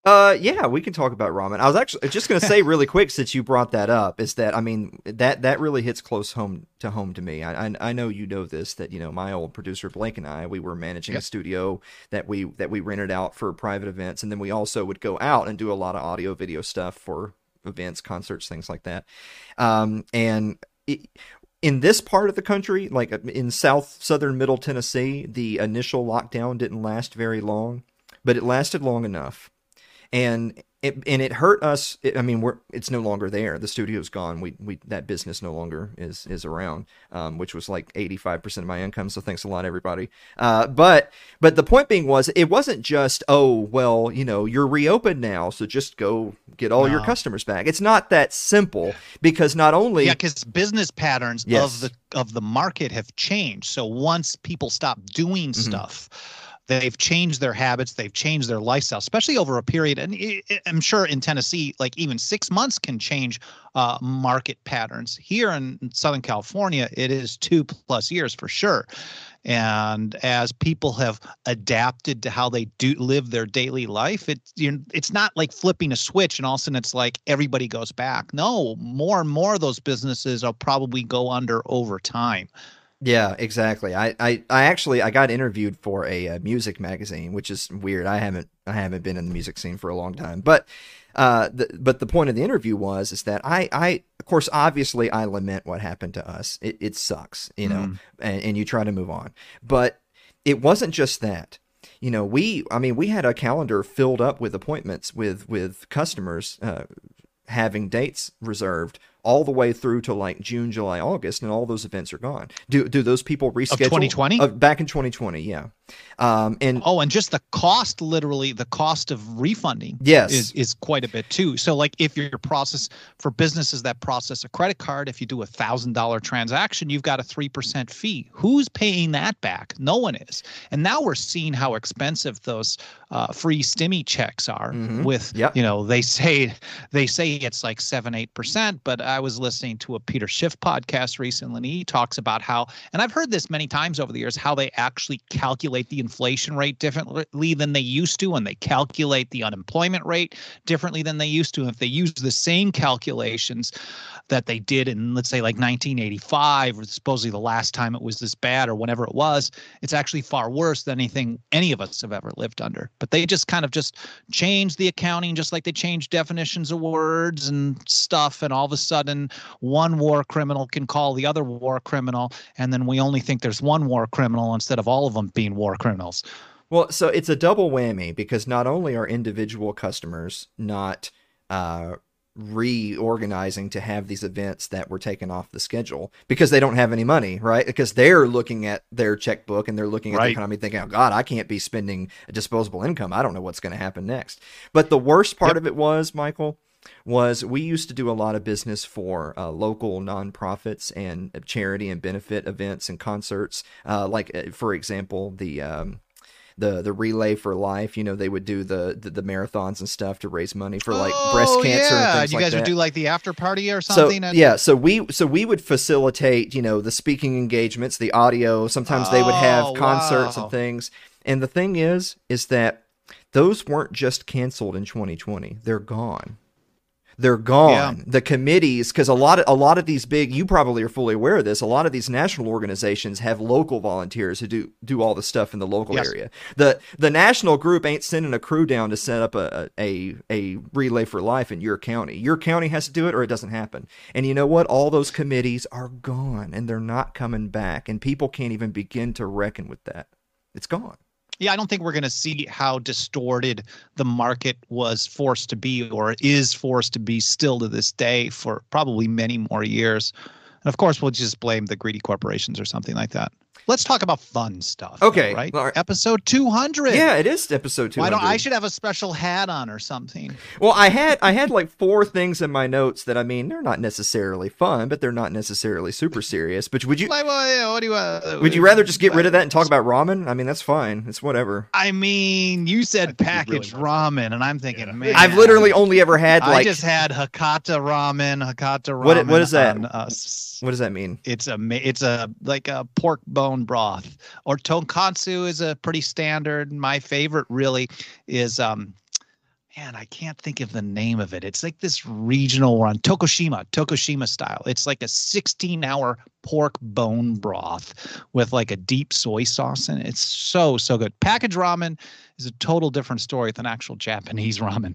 uh, yeah, we can talk about ramen. I was actually just going to say [LAUGHS] really quick since you brought that up is that I mean that that really hits close home to home to me. I I, I know you know this that you know my old producer Blake and I we were managing yep. a studio that we that we rented out for private events and then we also would go out and do a lot of audio video stuff for events, concerts, things like that. Um, and it, in this part of the country, like uh, in south southern middle Tennessee, the initial lockdown didn't last very long, but it lasted long enough. And it, and it hurt us. It, I mean, we're it's no longer there. The studio's gone. We we that business no longer is is around, um, which was like eighty five percent of my income. So thanks a lot, everybody. Uh, but but the point being was, it wasn't just oh well, you know, you're reopened now, so just go get all no. your customers back. It's not that simple because not only yeah, because business patterns yes. of the of the market have changed. So once people stop doing mm-hmm. stuff they've changed their habits they've changed their lifestyle especially over a period and i'm sure in tennessee like even six months can change uh, market patterns. Here in southern california it is two plus years for sure. And as people have adapted to how they do live their daily life it you know, it's not like flipping a switch and all of a sudden it's like everybody goes back. No more and more of those businesses will probably go under over time yeah, exactly. I, I, I actually I got interviewed for a, a, music magazine, which is weird. I haven't I haven't been in the music scene for a long time, but uh, the, but the point of the interview was is that I I of course obviously I lament what happened to us. It it sucks, you know, mm. and, and you try to move on, but it wasn't just that you know we i mean we had a calendar filled up with appointments with with customers uh, having dates reserved all the way through to like June, July, August, and all those events are gone. Do do those people reschedule? 2020? Uh, back in 2020, yeah. Um, and oh, and just the cost, literally, the cost of refunding, yes, is is quite a bit too. So, like, if your process for businesses that process a credit card, if you do a thousand dollar transaction, you've got a three percent fee. Who's paying that back? No one is. And now we're seeing how expensive those uh, free stimmy checks are. Mm-hmm. With yep. you know, they say they say it's like seven eight percent, but I was listening to a Peter Schiff podcast recently, and he talks about how, and I've heard this many times over the years, how they actually calculate the inflation rate differently than they used to, and they calculate the unemployment rate differently than they used to. If they use the same calculations that they did in, let's say, like 1985, or supposedly the last time it was this bad, or whenever it was, it's actually far worse than anything any of us have ever lived under. But they just kind of just changed the accounting, just like they changed definitions of words and stuff, and all of a sudden, one war criminal can call the other war criminal, and then we only think there's one war criminal instead of all of them being war criminals. Well, so it's a double whammy because not only are individual customers not uh, reorganizing to have these events that were taken off the schedule because they don't have any money, right? Because they're looking at their checkbook and they're looking at right. the economy thinking, oh, God, I can't be spending disposable income. I don't know what's going to happen next. But the worst part yep. of it was, Michael, was we used to do a lot of business for uh, local nonprofits and charity and benefit events and concerts. Uh, like, uh, for example, the um, the the relay for life. You know, they would do the the, the marathons and stuff to raise money for like oh, breast cancer. Yeah, you like guys would do like the after party or something. So, yeah, so we so we would facilitate you know the speaking engagements, the audio. Sometimes oh, they would have oh, concerts wow. and things. And the thing is, is that those weren't just canceled in 2020; they're gone they're gone. Yeah. The committees, because a lot of a lot of these big, you probably are fully aware of this. A lot of these national organizations have local volunteers who do do all the stuff in the local yes. area. the The national group ain't sending a crew down to set up a, a a relay for life in your county. Your county has to do it, or it doesn't happen. And you know what? All those committees are gone, and they're not coming back, and people can't even begin to reckon with that. It's gone yeah, I don't think we're going to see how distorted the market was forced to be or is forced to be still to this day for probably many more years. And of course, we'll just blame the greedy corporations or something like that. Let's talk about fun stuff. Okay, though, right? Well, episode two hundred. Yeah, it is episode two hundred. Why don't I should have a special hat on or something? Well, I had I had like four things in my notes that I mean they're not necessarily fun, but they're not necessarily super serious. But would you? Like, well, what do you? Uh, would you rather just get rid of that and talk about ramen? I mean, that's fine. It's whatever. I mean, you said packaged really ramen, and I'm thinking, yeah. man, I've literally only ever had like I just had Hakata ramen. Hakata ramen. What what is that? On, uh, what does that mean? It's a it's a like a pork bone broth. Or tonkatsu is a pretty standard. My favorite really is um man, I can't think of the name of it. It's like this regional one, Tokushima, Tokushima style. It's like a 16 hour pork bone broth with like a deep soy sauce in it. It's so, so good. Package ramen is a total different story than actual Japanese [LAUGHS] ramen.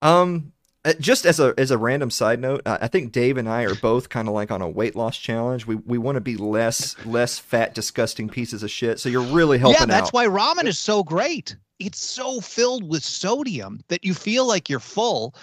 Um, Uh, just as a as a random side note, I think Dave and I are both kind of like on a weight loss challenge. We we want to be less less fat, disgusting pieces of shit. So you're really helping. Yeah, that's out. why ramen is so great. It's so filled with sodium that you feel like you're full,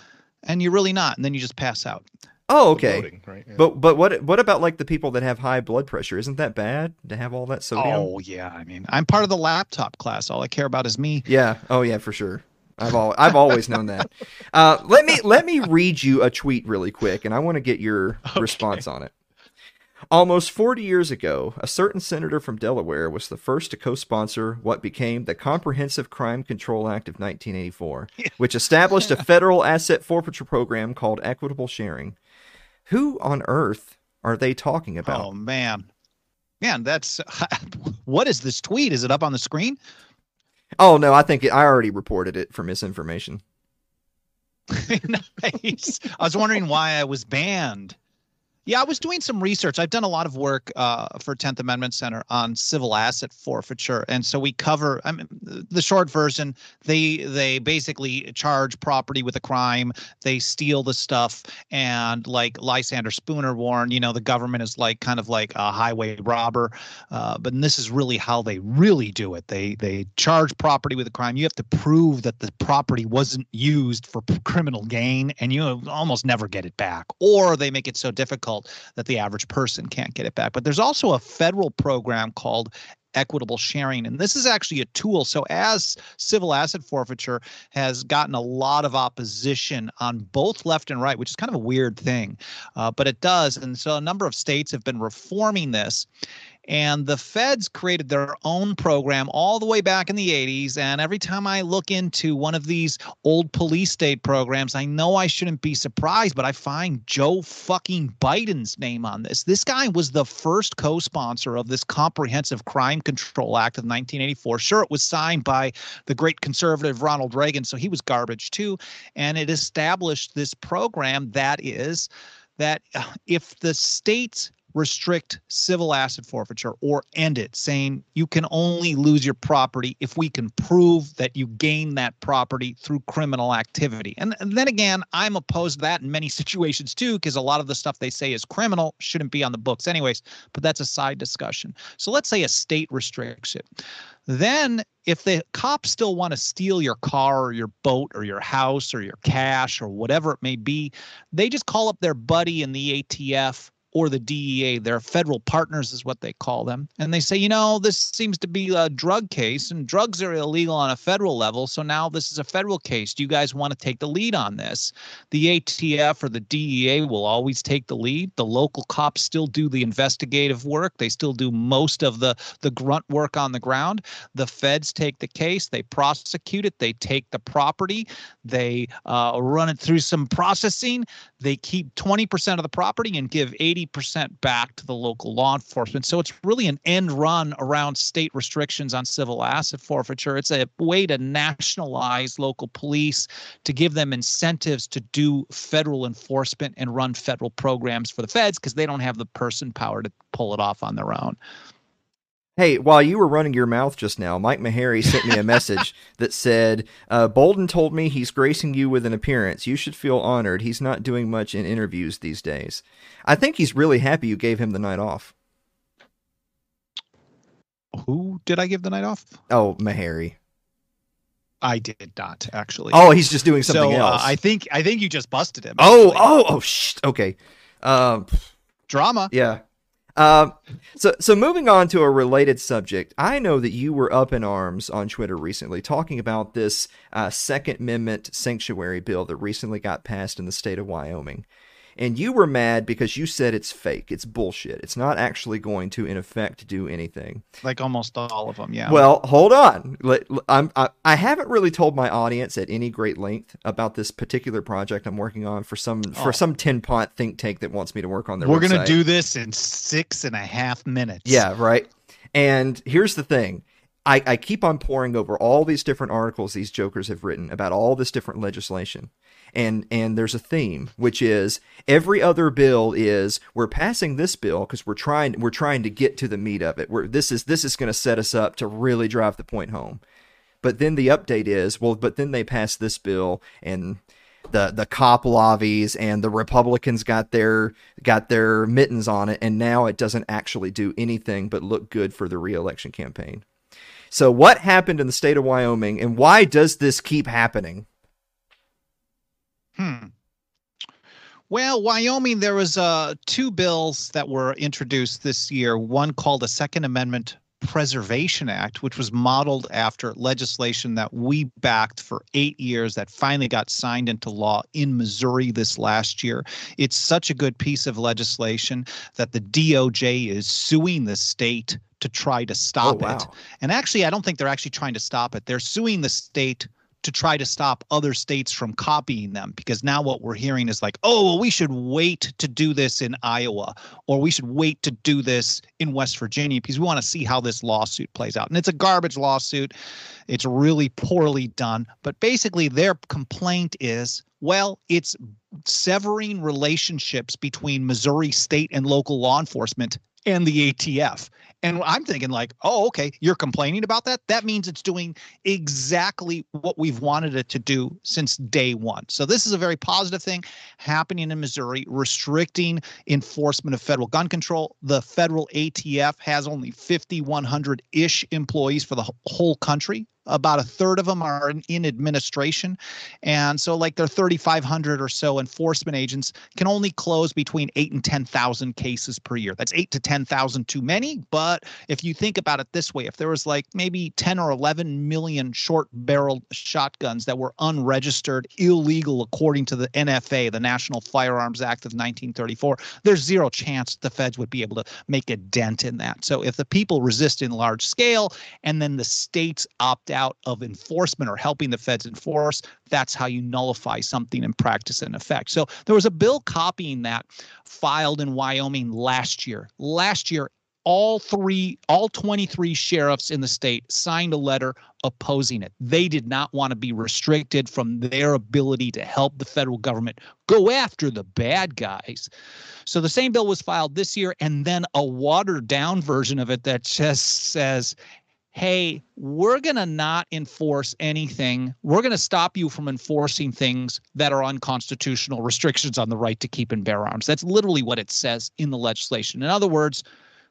and you're really not, and then you just pass out. Oh, okay. Bloating, right? yeah. But but what what about like the people that have high blood pressure? Isn't that bad to have all that sodium? Oh yeah, I mean, I'm part of the laptop class. All I care about is me. Yeah. Oh yeah, for sure. I've always, I've always known that. Uh, let me let me read you a tweet really quick, and I want to get your okay. response on it. Almost 40 years ago, a certain senator from Delaware was the first to co-sponsor what became the Comprehensive Crime Control Act of 1984, [LAUGHS] which established a federal asset forfeiture program called equitable sharing. Who on earth are they talking about? Oh man. Man, that's [LAUGHS] what is this tweet? Is it up on the screen? Oh no, I think it, I already reported it for misinformation. [LAUGHS] nice. I was wondering why I was banned. Yeah, I was doing some research. I've done a lot of work uh, for 10th Amendment Center on civil asset forfeiture, and so we cover. I mean, the short version: they they basically charge property with a crime. They steal the stuff, and like Lysander Spooner warned, you know, the government is like kind of like a highway robber. Uh, but this is really how they really do it. They they charge property with a crime. You have to prove that the property wasn't used for criminal gain, and you almost never get it back, or they make it so difficult that the average person can't get it back. But there's also a federal program called equitable sharing. And this is actually a tool. So, as civil asset forfeiture has gotten a lot of opposition on both left and right, which is kind of a weird thing, uh, but it does. And so, a number of states have been reforming this. And the feds created their own program all the way back in the 80s. And every time I look into one of these old police state programs, I know I shouldn't be surprised, but I find Joe fucking Biden's name on this. This guy was the first co sponsor of this Comprehensive Crime Control Act of 1984. Sure, it was signed by the great conservative Ronald Reagan, so he was garbage too. And it established this program that is that uh, if the states restrict civil asset forfeiture or end it, saying you can only lose your property if we can prove that you gain that property through criminal activity. And, and then again, I'm opposed to that in many [LAUGHS] situations too, because a lot of the stuff they say is criminal shouldn't be on the books, anyways, but that's a side discussion. So let's say a state restricts it. Then, if the cops still want to steal your car or your boat or your house or your cash or whatever it may be, they just call up their buddy in the ATF or the DEA, their federal partners is what they call them. And they say, you know, this seems to be a drug case and drugs are illegal on a federal level. So now this is a federal case. Do you guys want to take the lead on this? The ATF or the DEA will always take the lead. The local cops still do the investigative work. They still do most of the, the grunt work on the ground. The feds take the case, they prosecute it, they take the property, they uh, run it through some processing, they keep 20% of the property and give 80 80% back to the local law enforcement. So it's really an end run around state restrictions on civil asset forfeiture. It's a way to nationalize local police to give them incentives to do federal enforcement and run federal programs for the feds because they don't have the person power to pull it off on their own. Hey, while you were running your mouth just now, Mike Maharrey sent me a message [LAUGHS] that said, uh, Boldin told me he's gracing you with an appearance. You should feel honored. He's not doing much in interviews these days. I think he's really happy you gave him the night off. Who did I give the night off? Oh, Maharrey. I did not actually. Oh, he's just doing something so, uh, else. I think I think you just busted him. Oh, oh, oh, shh. Okay. Um, Drama. Yeah. Um, so, so moving on to a related subject, I know that you were up in arms on Twitter recently talking about this uh, Second Amendment sanctuary bill that recently got passed in the state of Wyoming and you were mad because you said it's fake, it's bullshit, it's not actually going to, in effect, do anything. Like almost all of them, yeah. Well, hold on. I'm, I, I haven't really told my audience at any great length about this particular project I'm working on for some oh. for some tin pot think tank that wants me to work on their. We're website. gonna do this in six and a half minutes. Yeah, right. And here's the thing. I, I keep on pouring over all these different articles these jokers have written about all this different legislation and and there's a theme which is every other bill is we're passing this bill because we're trying we're trying to get to the meat of it. We're, this is this is going to set us up to really drive the point home. But then the update is well, but then they passed this bill and the the cop lobbies and the Republicans got their got their mittens on it, and now it doesn't actually do anything but look good for the reelection campaign. So what happened in the state of Wyoming, and why does this keep happening? Well, Wyoming, there was uh, two bills that were introduced this year. One called a Second Amendment Preservation Act, which was modeled after legislation that we backed for eight years that finally got signed into law in Missouri this last year. It's such a good piece of legislation that the DOJ is suing the state to try to stop oh, wow. it. And actually, I don't think they're actually trying to stop it. They're suing the state to try to stop other states from copying them because now what we're hearing is like oh well we should wait to do this in iowa or we should wait to do this in west virginia because we want to see how this lawsuit plays out. And it's a garbage lawsuit. It's really poorly done. But basically their complaint is well it's severing relationships between missouri state and local law enforcement and the atf and I'm thinking, like, oh, okay, you're complaining about that. That means it's doing exactly what we've wanted it to do since day one. So this is a very positive thing happening in Missouri, restricting enforcement of federal gun control. The federal ATF has only 5,100 ish employees for the whole country about a third of them are in, in administration. And so, like, their 3,500 or so enforcement agents can only close between eight and 10,000 cases per year. That's eight to 10,000 too many. But if you think about it this way, if there was like maybe 10 or 11 million short barreled shotguns that were unregistered, illegal according to the NFA, the National Firearms Act of 1934, there's zero chance the feds would be able to make a dent in that. So if the people resist in large scale and then the states opt out, out of enforcement or helping the feds enforce, that's how you nullify something in practice and effect. So there was a bill copying that filed in Wyoming last year. Last year, all three, all 23 sheriffs in the state signed a letter opposing it. They did not want to be restricted from their ability to help the federal government go after the bad guys. So the same bill was filed this year, and then a watered down version of it that just says, hey, we're going to not enforce anything. We're going to stop you from enforcing things that are unconstitutional restrictions on the right to keep and bear arms. That's literally what it says in the legislation. In other words,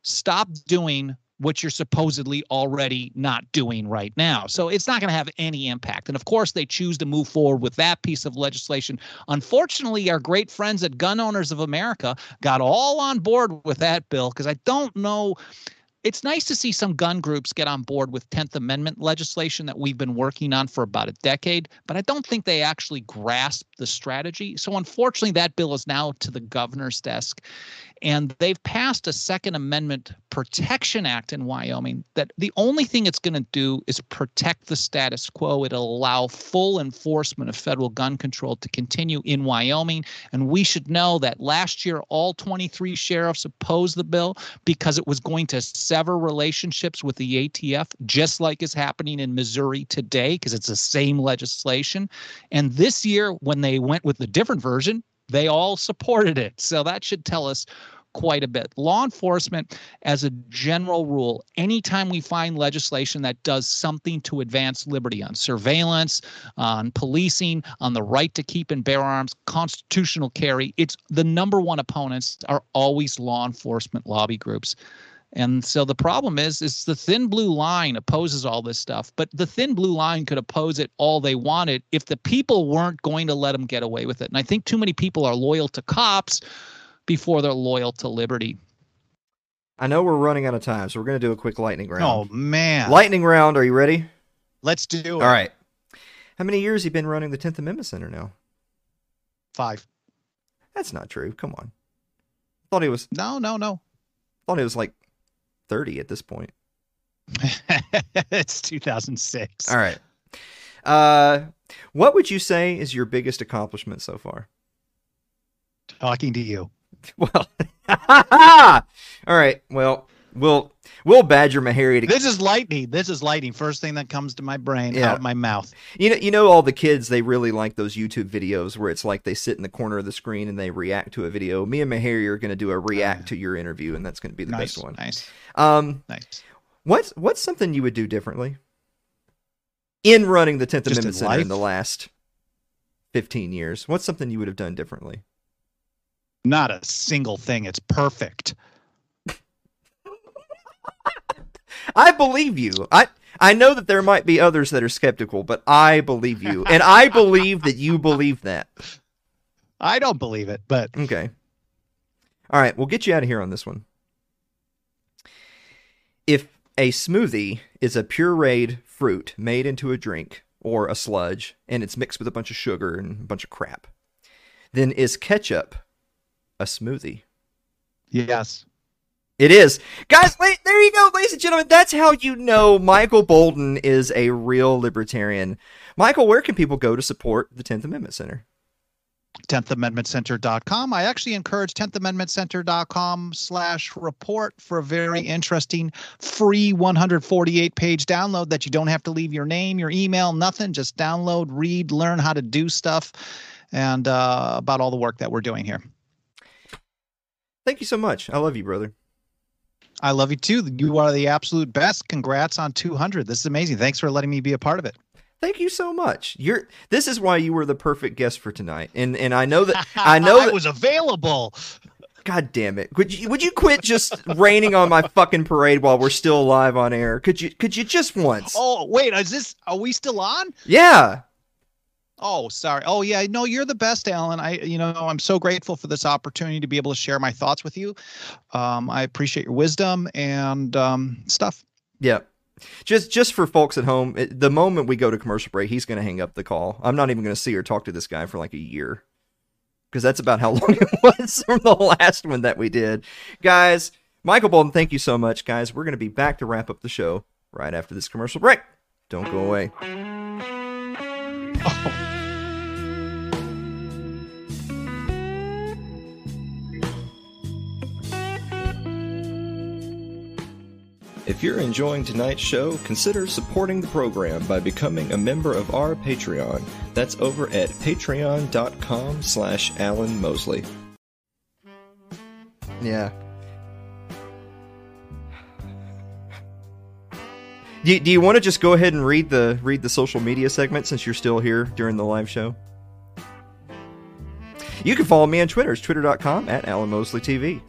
stop doing what you're supposedly already not doing right now. So it's not going to have any impact. And of course, they choose to move forward with that piece of legislation. Unfortunately, our great friends at Gun Owners of America got all on board with that bill because I don't know it's nice to see some gun groups get on board with 10th Amendment legislation that we've been working on for about a decade, but I don't think they actually grasp the strategy. So, unfortunately, that bill is now to the governor's desk. And they've passed a Second Amendment Protection Act in Wyoming that the only thing it's going to do is protect the status quo. It'll allow full enforcement of federal gun control to continue in Wyoming. And we should know that last year, all 23 sheriffs opposed the bill because it was going to sever relationships with the ATF, just like is happening in Missouri today, because it's the same legislation. And this year, when they went with the different version, they all supported it. So that should tell us quite a bit. Law enforcement, as a general rule, anytime we find legislation that does something to advance liberty on surveillance, on policing, on the right to keep and bear arms, constitutional carry, it's the number one opponents are always law enforcement lobby groups. And so the problem is, is the thin blue line opposes all this stuff, but the thin blue line could oppose it all they wanted if the people weren't going to let them get away with it. And I think too many people are loyal to cops before they're loyal to liberty. I know we're running out of time, so we're going to do a quick lightning round. Oh man, lightning round. Are you ready? Let's do it. All right. How many years you been running the Tenth Amendment Center now? Five. That's not true. Come on. Thought he was. No, no, no. Thought it was like 30 at this point. [LAUGHS] it's 2006. All right. Uh, what would you say is your biggest accomplishment so far? Talking to you. [LAUGHS] Well, [LAUGHS] all right. Well, we'll we'll badger Maharrey. To... This is lightning. This is lightning. First thing that comes to my brain, yeah. out of my mouth. You know, you know, all the kids they really like those YouTube videos where it's like they sit in the corner of the screen and they react to a video. Me and Maharrey are going to do a react uh, to your interview, and that's going to be the nice, best one. Nice. Um, nice. What's what's something you would do differently in running the Tenth Amendment Center life? in the last fifteen years? What's something you would have done differently? Not a single thing. It's perfect. I believe you. I I know that there might be others that are skeptical, but I believe you. And I believe that you believe that. I don't believe it, but Okay. All right, we'll get you out of here on this one. If a smoothie is a pureed fruit made into a drink or a sludge and it's mixed with a bunch of sugar and a bunch of crap, then is ketchup a smoothie? Yes. It is. Guys, there you go, ladies and gentlemen. That's how you know Michael Boldin is a real libertarian. Michael, where can people go to support the 10th Amendment Center? 10thamendmentcenter.com. I actually encourage 10thamendmentcenter.com slash report for a very interesting free 148 page download that you don't have to leave your name, your email, nothing. Just download, read, learn how to do stuff and uh, about all the work that we're doing here. Thank you so much. I love you, brother. I love you too. You are the absolute best. Congrats on 200. This is amazing. Thanks for letting me be a part of it. Thank you so much. You're this is why you were the perfect guest for tonight. And and I know that [LAUGHS] I know that was available. God damn it. Would you would you quit just raining on my fucking parade while we're still live on air? Could you could you just once? Oh, wait, is this are we still on? Yeah. Oh, sorry. Oh, yeah. No, you're the best, Alan. I, you know, I'm so grateful for this opportunity to be able to share my thoughts with you. Um, I appreciate your wisdom and um, stuff. Yeah. Just, just for folks at home, it, the moment we go to commercial break, he's going to hang up the call. I'm not even going to see or talk to this guy for like a year, because that's about how [LAUGHS] long it was from the last one that we did. Guys, Michael Boldin, thank you so much, guys. We're going to be back to wrap up the show right after this commercial break. Don't go away. Oh. [LAUGHS] If you're enjoying tonight's show, consider supporting the program by becoming a member of our Patreon. That's over at patreon.com slash Alan Mosley. Yeah. Do, do you want to just go ahead and read the read the social media segment since you're still here during the live show? You can follow me on Twitter. It's twitter.com at Alan Mosley TV.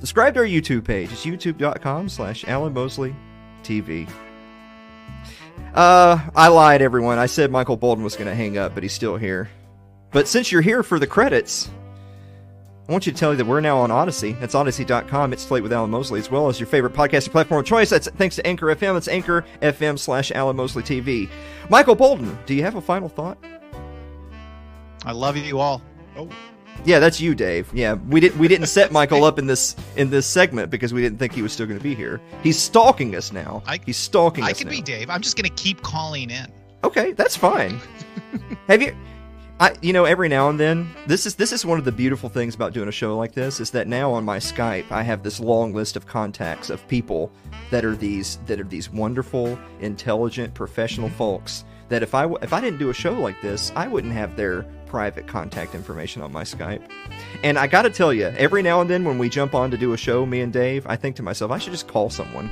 Subscribe to our YouTube page. It's youtube.com slash Alan Mosley TV. Uh, I lied, everyone. I said Michael Boldin was going to hang up, but he's still here. But since you're here for the credits, I want you to tell you that we're now on Odysee. That's Odysee.com. It's Slate with Alan Mosley, as well as your favorite podcasting platform of choice. That's thanks to Anchor FM. That's Anchor FM slash Alan Mosley TV. Michael Boldin, do you have a final thought? I love you all. Oh. Yeah, that's you, Dave. Yeah, we didn't we didn't set Michael up in this in this segment because we didn't think he was still going to be here. He's stalking us now. I, He's stalking I us. I could now. be Dave. I'm just going to keep calling in. Okay, that's fine. [LAUGHS] Have you? I, you know, every now and then, this is this is one of the beautiful things about doing a show like this is that now on my Skype I have this long list of contacts of people that are these that are these wonderful, intelligent, professional mm-hmm. folks that if I if I didn't do a show like this, I wouldn't have their private contact information on my Skype. And I got to tell you, every now and then when we jump on to do a show, me and Dave, I think to myself, I should just call someone,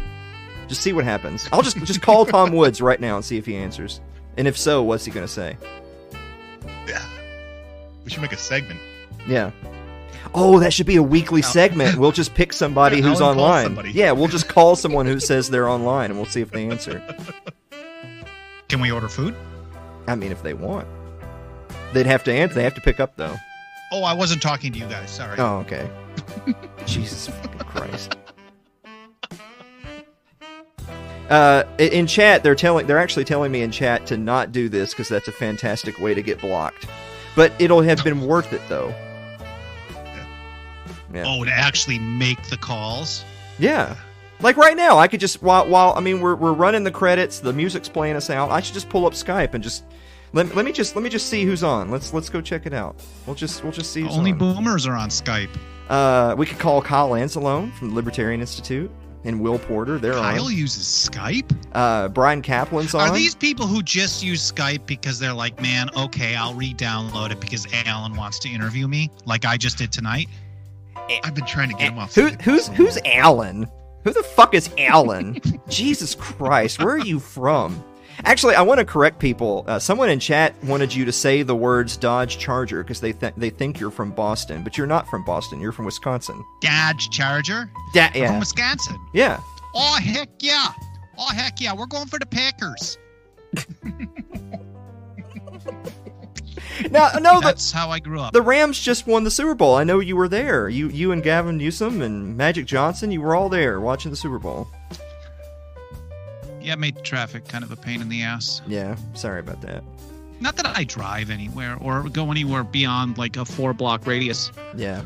just see what happens. I'll just just call [LAUGHS] Tom Woods right now and see if he answers. And if so, what's he to say? Yeah. We should make a segment. Yeah. Oh, that should be a weekly segment. We'll just pick somebody who's online. Yeah, we'll just call someone who [LAUGHS] says they're online and we'll see if they answer. Can we order food? I mean, if they want. They'd have to answer. They have to pick up, though. Oh, I wasn't talking to you guys. Sorry. Oh, okay. [LAUGHS] Jesus Christ. Uh, in chat, they're telling they're actually telling me in chat to not do this because that's a fantastic way to get blocked. But it'll have been worth it though. Yeah. Oh, to actually make the calls. Yeah. Like right now, I could just while while I mean we're we're running the credits, the music's playing us out. I should just pull up Skype and just let, let me just let me just see who's on. Let's let's go check it out. We'll just we'll just see. Only on. boomers are on Skype. Uh, we could call Kyle Anzalone from the Libertarian Institute and Will Porter. They're Kyle on. uses Skype. Uh, Bryan Caplan's on. Are these people who just use Skype because they're like, man, okay, I'll re-download it because Alan wants to interview me, like I just did tonight? I've been trying to get him off. Who, who's who's Alan? Who the fuck is Alan? [LAUGHS] Jesus Christ, where are you from? Actually, I want to correct people. Uh, someone in chat wanted you to say the words Dodge Charger because they th- they think you're from Boston, but you're not from Boston. You're from Wisconsin. Dodge Charger. Da- yeah. From Wisconsin. Yeah. Oh heck yeah! Oh heck yeah! We're going for the Packers. [LAUGHS] no, no, that's the, how I grew up. The Rams just won the Super Bowl. I know you were there. You, you and Gavin Newsom and Magic Johnson. You were all there watching the Super Bowl. Yeah, made traffic kind of a pain in the ass. Yeah, sorry about that. Not that I drive anywhere or go anywhere beyond like a four block radius. Yeah.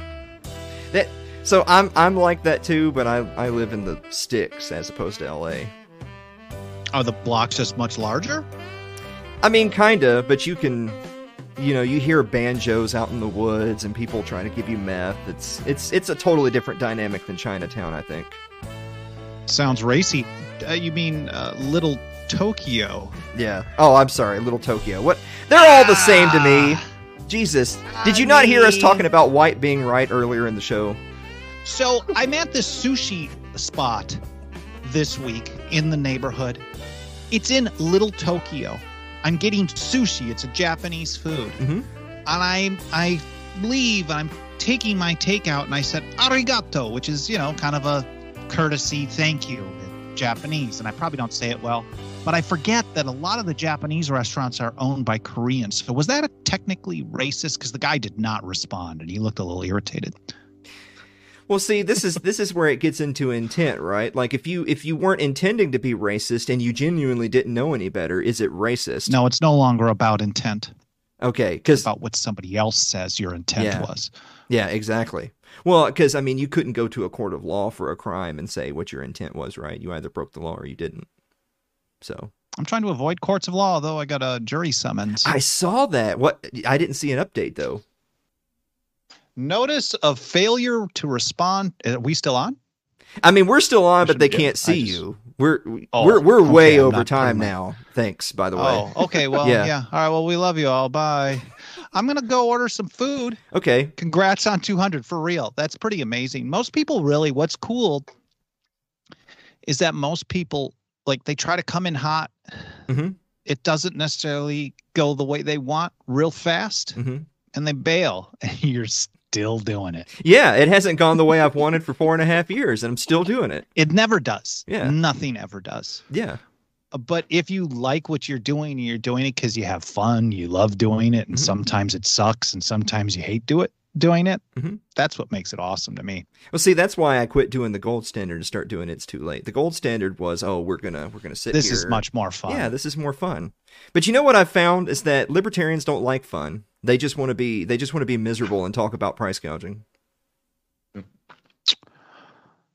That so I'm I'm like that too, but I I live in the sticks as opposed to LA. Are the blocks just much larger? I mean, kinda, but you can, you know, you hear banjos out in the woods and people trying to give you meth. It's it's it's a totally different dynamic than Chinatown, I think. Sounds racy. Uh, you mean uh, Little Tokyo? Yeah. Oh, I'm sorry, Little Tokyo. What? They're all the same to me. Jesus, did you not hear us talking about white being right earlier in the show? So I'm at this sushi spot this week in the neighborhood. It's in Little Tokyo. I'm getting sushi. It's a Japanese food, mm-hmm. and I I leave. I'm taking my takeout, and I said arigato, which is you know kind of a courtesy thank you Japanese, and I probably don't say it well. But I forget that a lot of the Japanese restaurants are owned by Koreans. So was that a technically racist? Because the guy did not respond, and he looked a little irritated. Well, see, this is this is where it gets into intent, right? Like if you if you weren't intending to be racist and you genuinely didn't know any better, is it racist? No, it's no longer about intent. Okay, because about what somebody else says your intent yeah. was. Yeah, exactly. Well, because I mean, you couldn't go to a court of law for a crime and say what your intent was, right? You either broke the law or you didn't. So I'm trying to avoid courts of law, though. I got a jury summons. I saw that. What? I didn't see an update though. Notice of failure to respond. Are we still on? I mean, we're still on, but they can't see just, you. We're oh, we're we're okay, way I'm over time now. Thanks, by the way. Oh, okay. Well, [LAUGHS] yeah. yeah. All right. Well, we love you all. Bye. I'm gonna go order some food. Okay. Congrats on 200 for real. That's pretty amazing. Most people really. What's cool is that most people like they try to come in hot. Mm-hmm. It doesn't necessarily go the way they want real fast, mm-hmm. and they bail. [LAUGHS] And you're still doing it. Yeah, it hasn't gone the way I've wanted for four and a half years, and I'm still doing it. It never does. Yeah. Nothing ever does. Yeah. But if you like what you're doing and you're doing it because you have fun, you love doing it, and mm-hmm. sometimes it sucks and sometimes you hate do it doing it, mm-hmm. that's what makes it awesome to me. Well, see, that's why I quit doing the gold standard and start doing it's too late. The gold standard was, oh, we're gonna we're gonna sit. This here. is much more fun. Yeah, this is more fun. But you know what I've found is that libertarians don't like fun. They just want to be they just want to be miserable and talk about price gouging.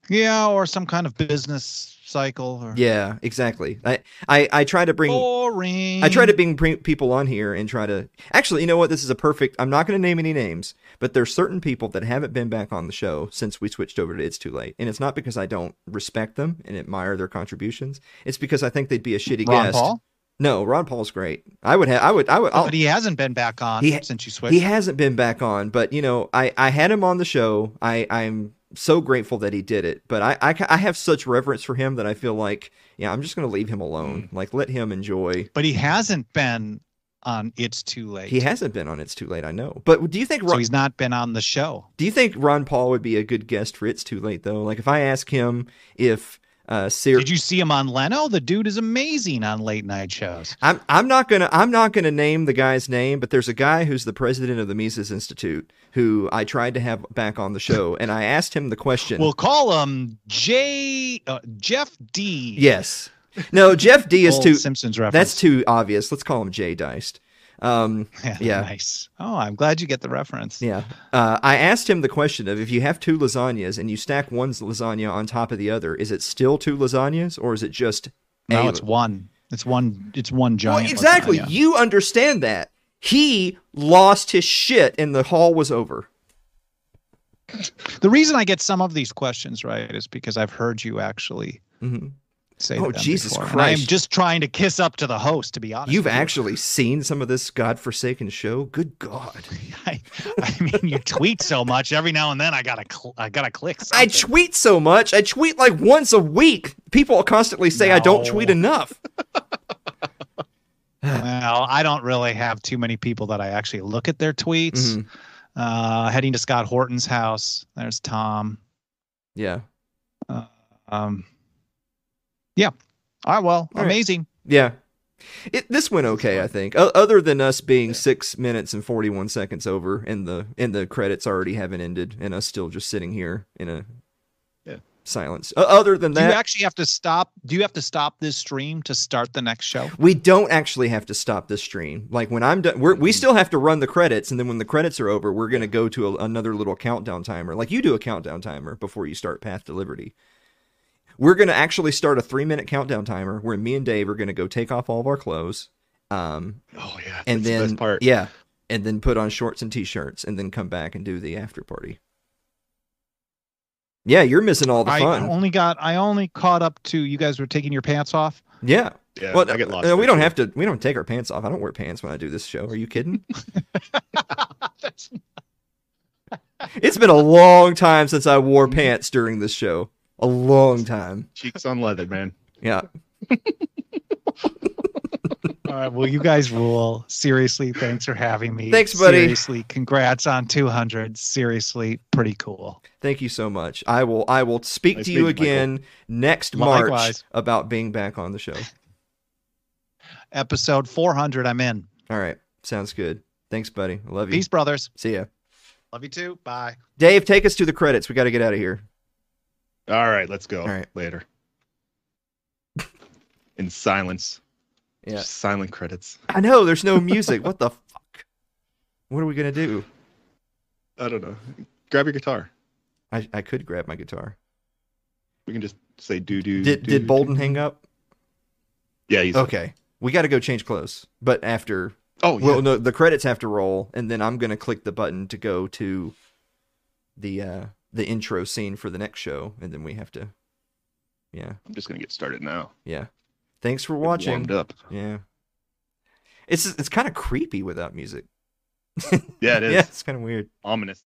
Yeah, or some kind of business cycle. Or... Yeah, exactly. I, I, I try to bring boring. I try to bring people on here and try to actually. You know what? This is a perfect. I'm not going to name any names, but there's certain people that haven't been back on the show since we switched over to It's Too Late, and it's not because I don't respect them and admire their contributions. It's because I think they'd be a shitty Ron guest. Paul? No, Ron Paul's great. I would have. I would. I would. Oh, I'll, but he hasn't been back on He- since you switched. he hasn't been back on, but you know, I I had him on the show. I I'm so grateful that he did it, but I I, I have such reverence for him that I feel like yeah, I'm just gonna leave him alone. Mm. Like let him enjoy. but he hasn't been on It's Too Late. He hasn't been on It's Too Late, I know. But do you think so Ron, he's not been on the show. do you think Ron Paul would be a good guest for It's Too Late though? Like if I ask him if uh Sarah Did you see him on Leno? The dude is amazing on late night shows. I'm I'm not gonna I'm not gonna name the guy's name, but there's a guy who's the president of the Mises Institute who I tried to have back on the show, and I asked him the question. We'll call him J uh, Jeff D. yes, no, Jeff D is too. Simpsons reference. That's too obvious. Let's call him Jay Diced. Um, [LAUGHS] yeah, yeah. Nice. Oh, I'm glad you get the reference. yeah. Uh, I asked him the question of if you have two lasagnas and you stack one lasagna on top of the other, is it still two lasagnas or is it just No, a- it's one. It's one. It's one giant. Well, exactly. lasagna. You understand that. He lost his shit and the haul was over. The reason I get some of these questions right is because I've heard you actually Mhm. Say. Oh, Jesus before. Christ. I'm just trying to kiss up to the host, to be honest. You've with you. actually seen some of this godforsaken show? Good God. [LAUGHS] I, I mean, you tweet so much. Every now and then, I gotta, cl- I gotta click. Something. I tweet so much. I tweet like once a week. People constantly say I don't tweet enough. [LAUGHS] [SIGHS] Well, I don't really have too many people that I actually look at their tweets. Mhm. Uh, heading to Scott Horton's house. There's Tom. Yeah. Um, yeah. All right. Well, All right. amazing. Yeah. It, this went okay, I think. O- other than us being six minutes and forty one seconds over, and the and the credits already haven't ended, and us still just sitting here in a Yeah. silence. O- other than that, Do you actually have to stop? Do you have to stop this stream to start the next show? we don't actually have to stop this stream. Like when I'm done, we mm-hmm. still have to run the credits, and then when the credits are over, we're gonna go to a, another little countdown timer. Like you do a countdown timer before you start Path to Liberty. We're gonna actually start a three minute countdown timer where me and Dave are gonna go take off all of our clothes. Um, Oh yeah, and that's the then best part. yeah, and then put on shorts and t-shirts, and then come back and do the after party. Yeah, you're missing all the I fun. only got. I only caught up to you guys were taking your pants off. yeah. Yeah, well, I get lost. uh, we don't have to. We don't take our pants off. I don't wear pants when I do this show. Are you kidding? [LAUGHS] it's been a long time since I wore pants during this show. A long time. cheeks on leather, man. Yeah. All right. Well, you guys rule. Seriously, thanks for having me. Thanks, buddy. Seriously, congrats on 200. Seriously, pretty cool. Thank you so much. I will. I will speak Nice to you meeting you, again next March Likewise. about being back on the show. Episode 400. I'm in. All right. Sounds good. Thanks, buddy. I love you. Peace, brothers. See ya. Love you too. Bye. Dave, take us to the credits. We got to get out of here. All right, let's go. All right. later. [LAUGHS] In silence. Yeah. Just silent credits. I know there's no music. what the [LAUGHS] fuck? What are we gonna do? I don't know. Grab your guitar. I, I could grab my guitar. We can just say do do. Did do, did Boldin do. hang up? Yeah, he's Okay. We got to go change clothes. But after, Oh yeah. well, no, the credits have to roll, and then I'm gonna click the button to go to the uh the intro scene for the next show, and then we have to. Yeah, I'm just gonna get started now. yeah. Thanks for watching. Warmed up. Yeah. It's it's kind of creepy without music. [LAUGHS] Yeah, it is. yeah, it's kind of weird. Ominous.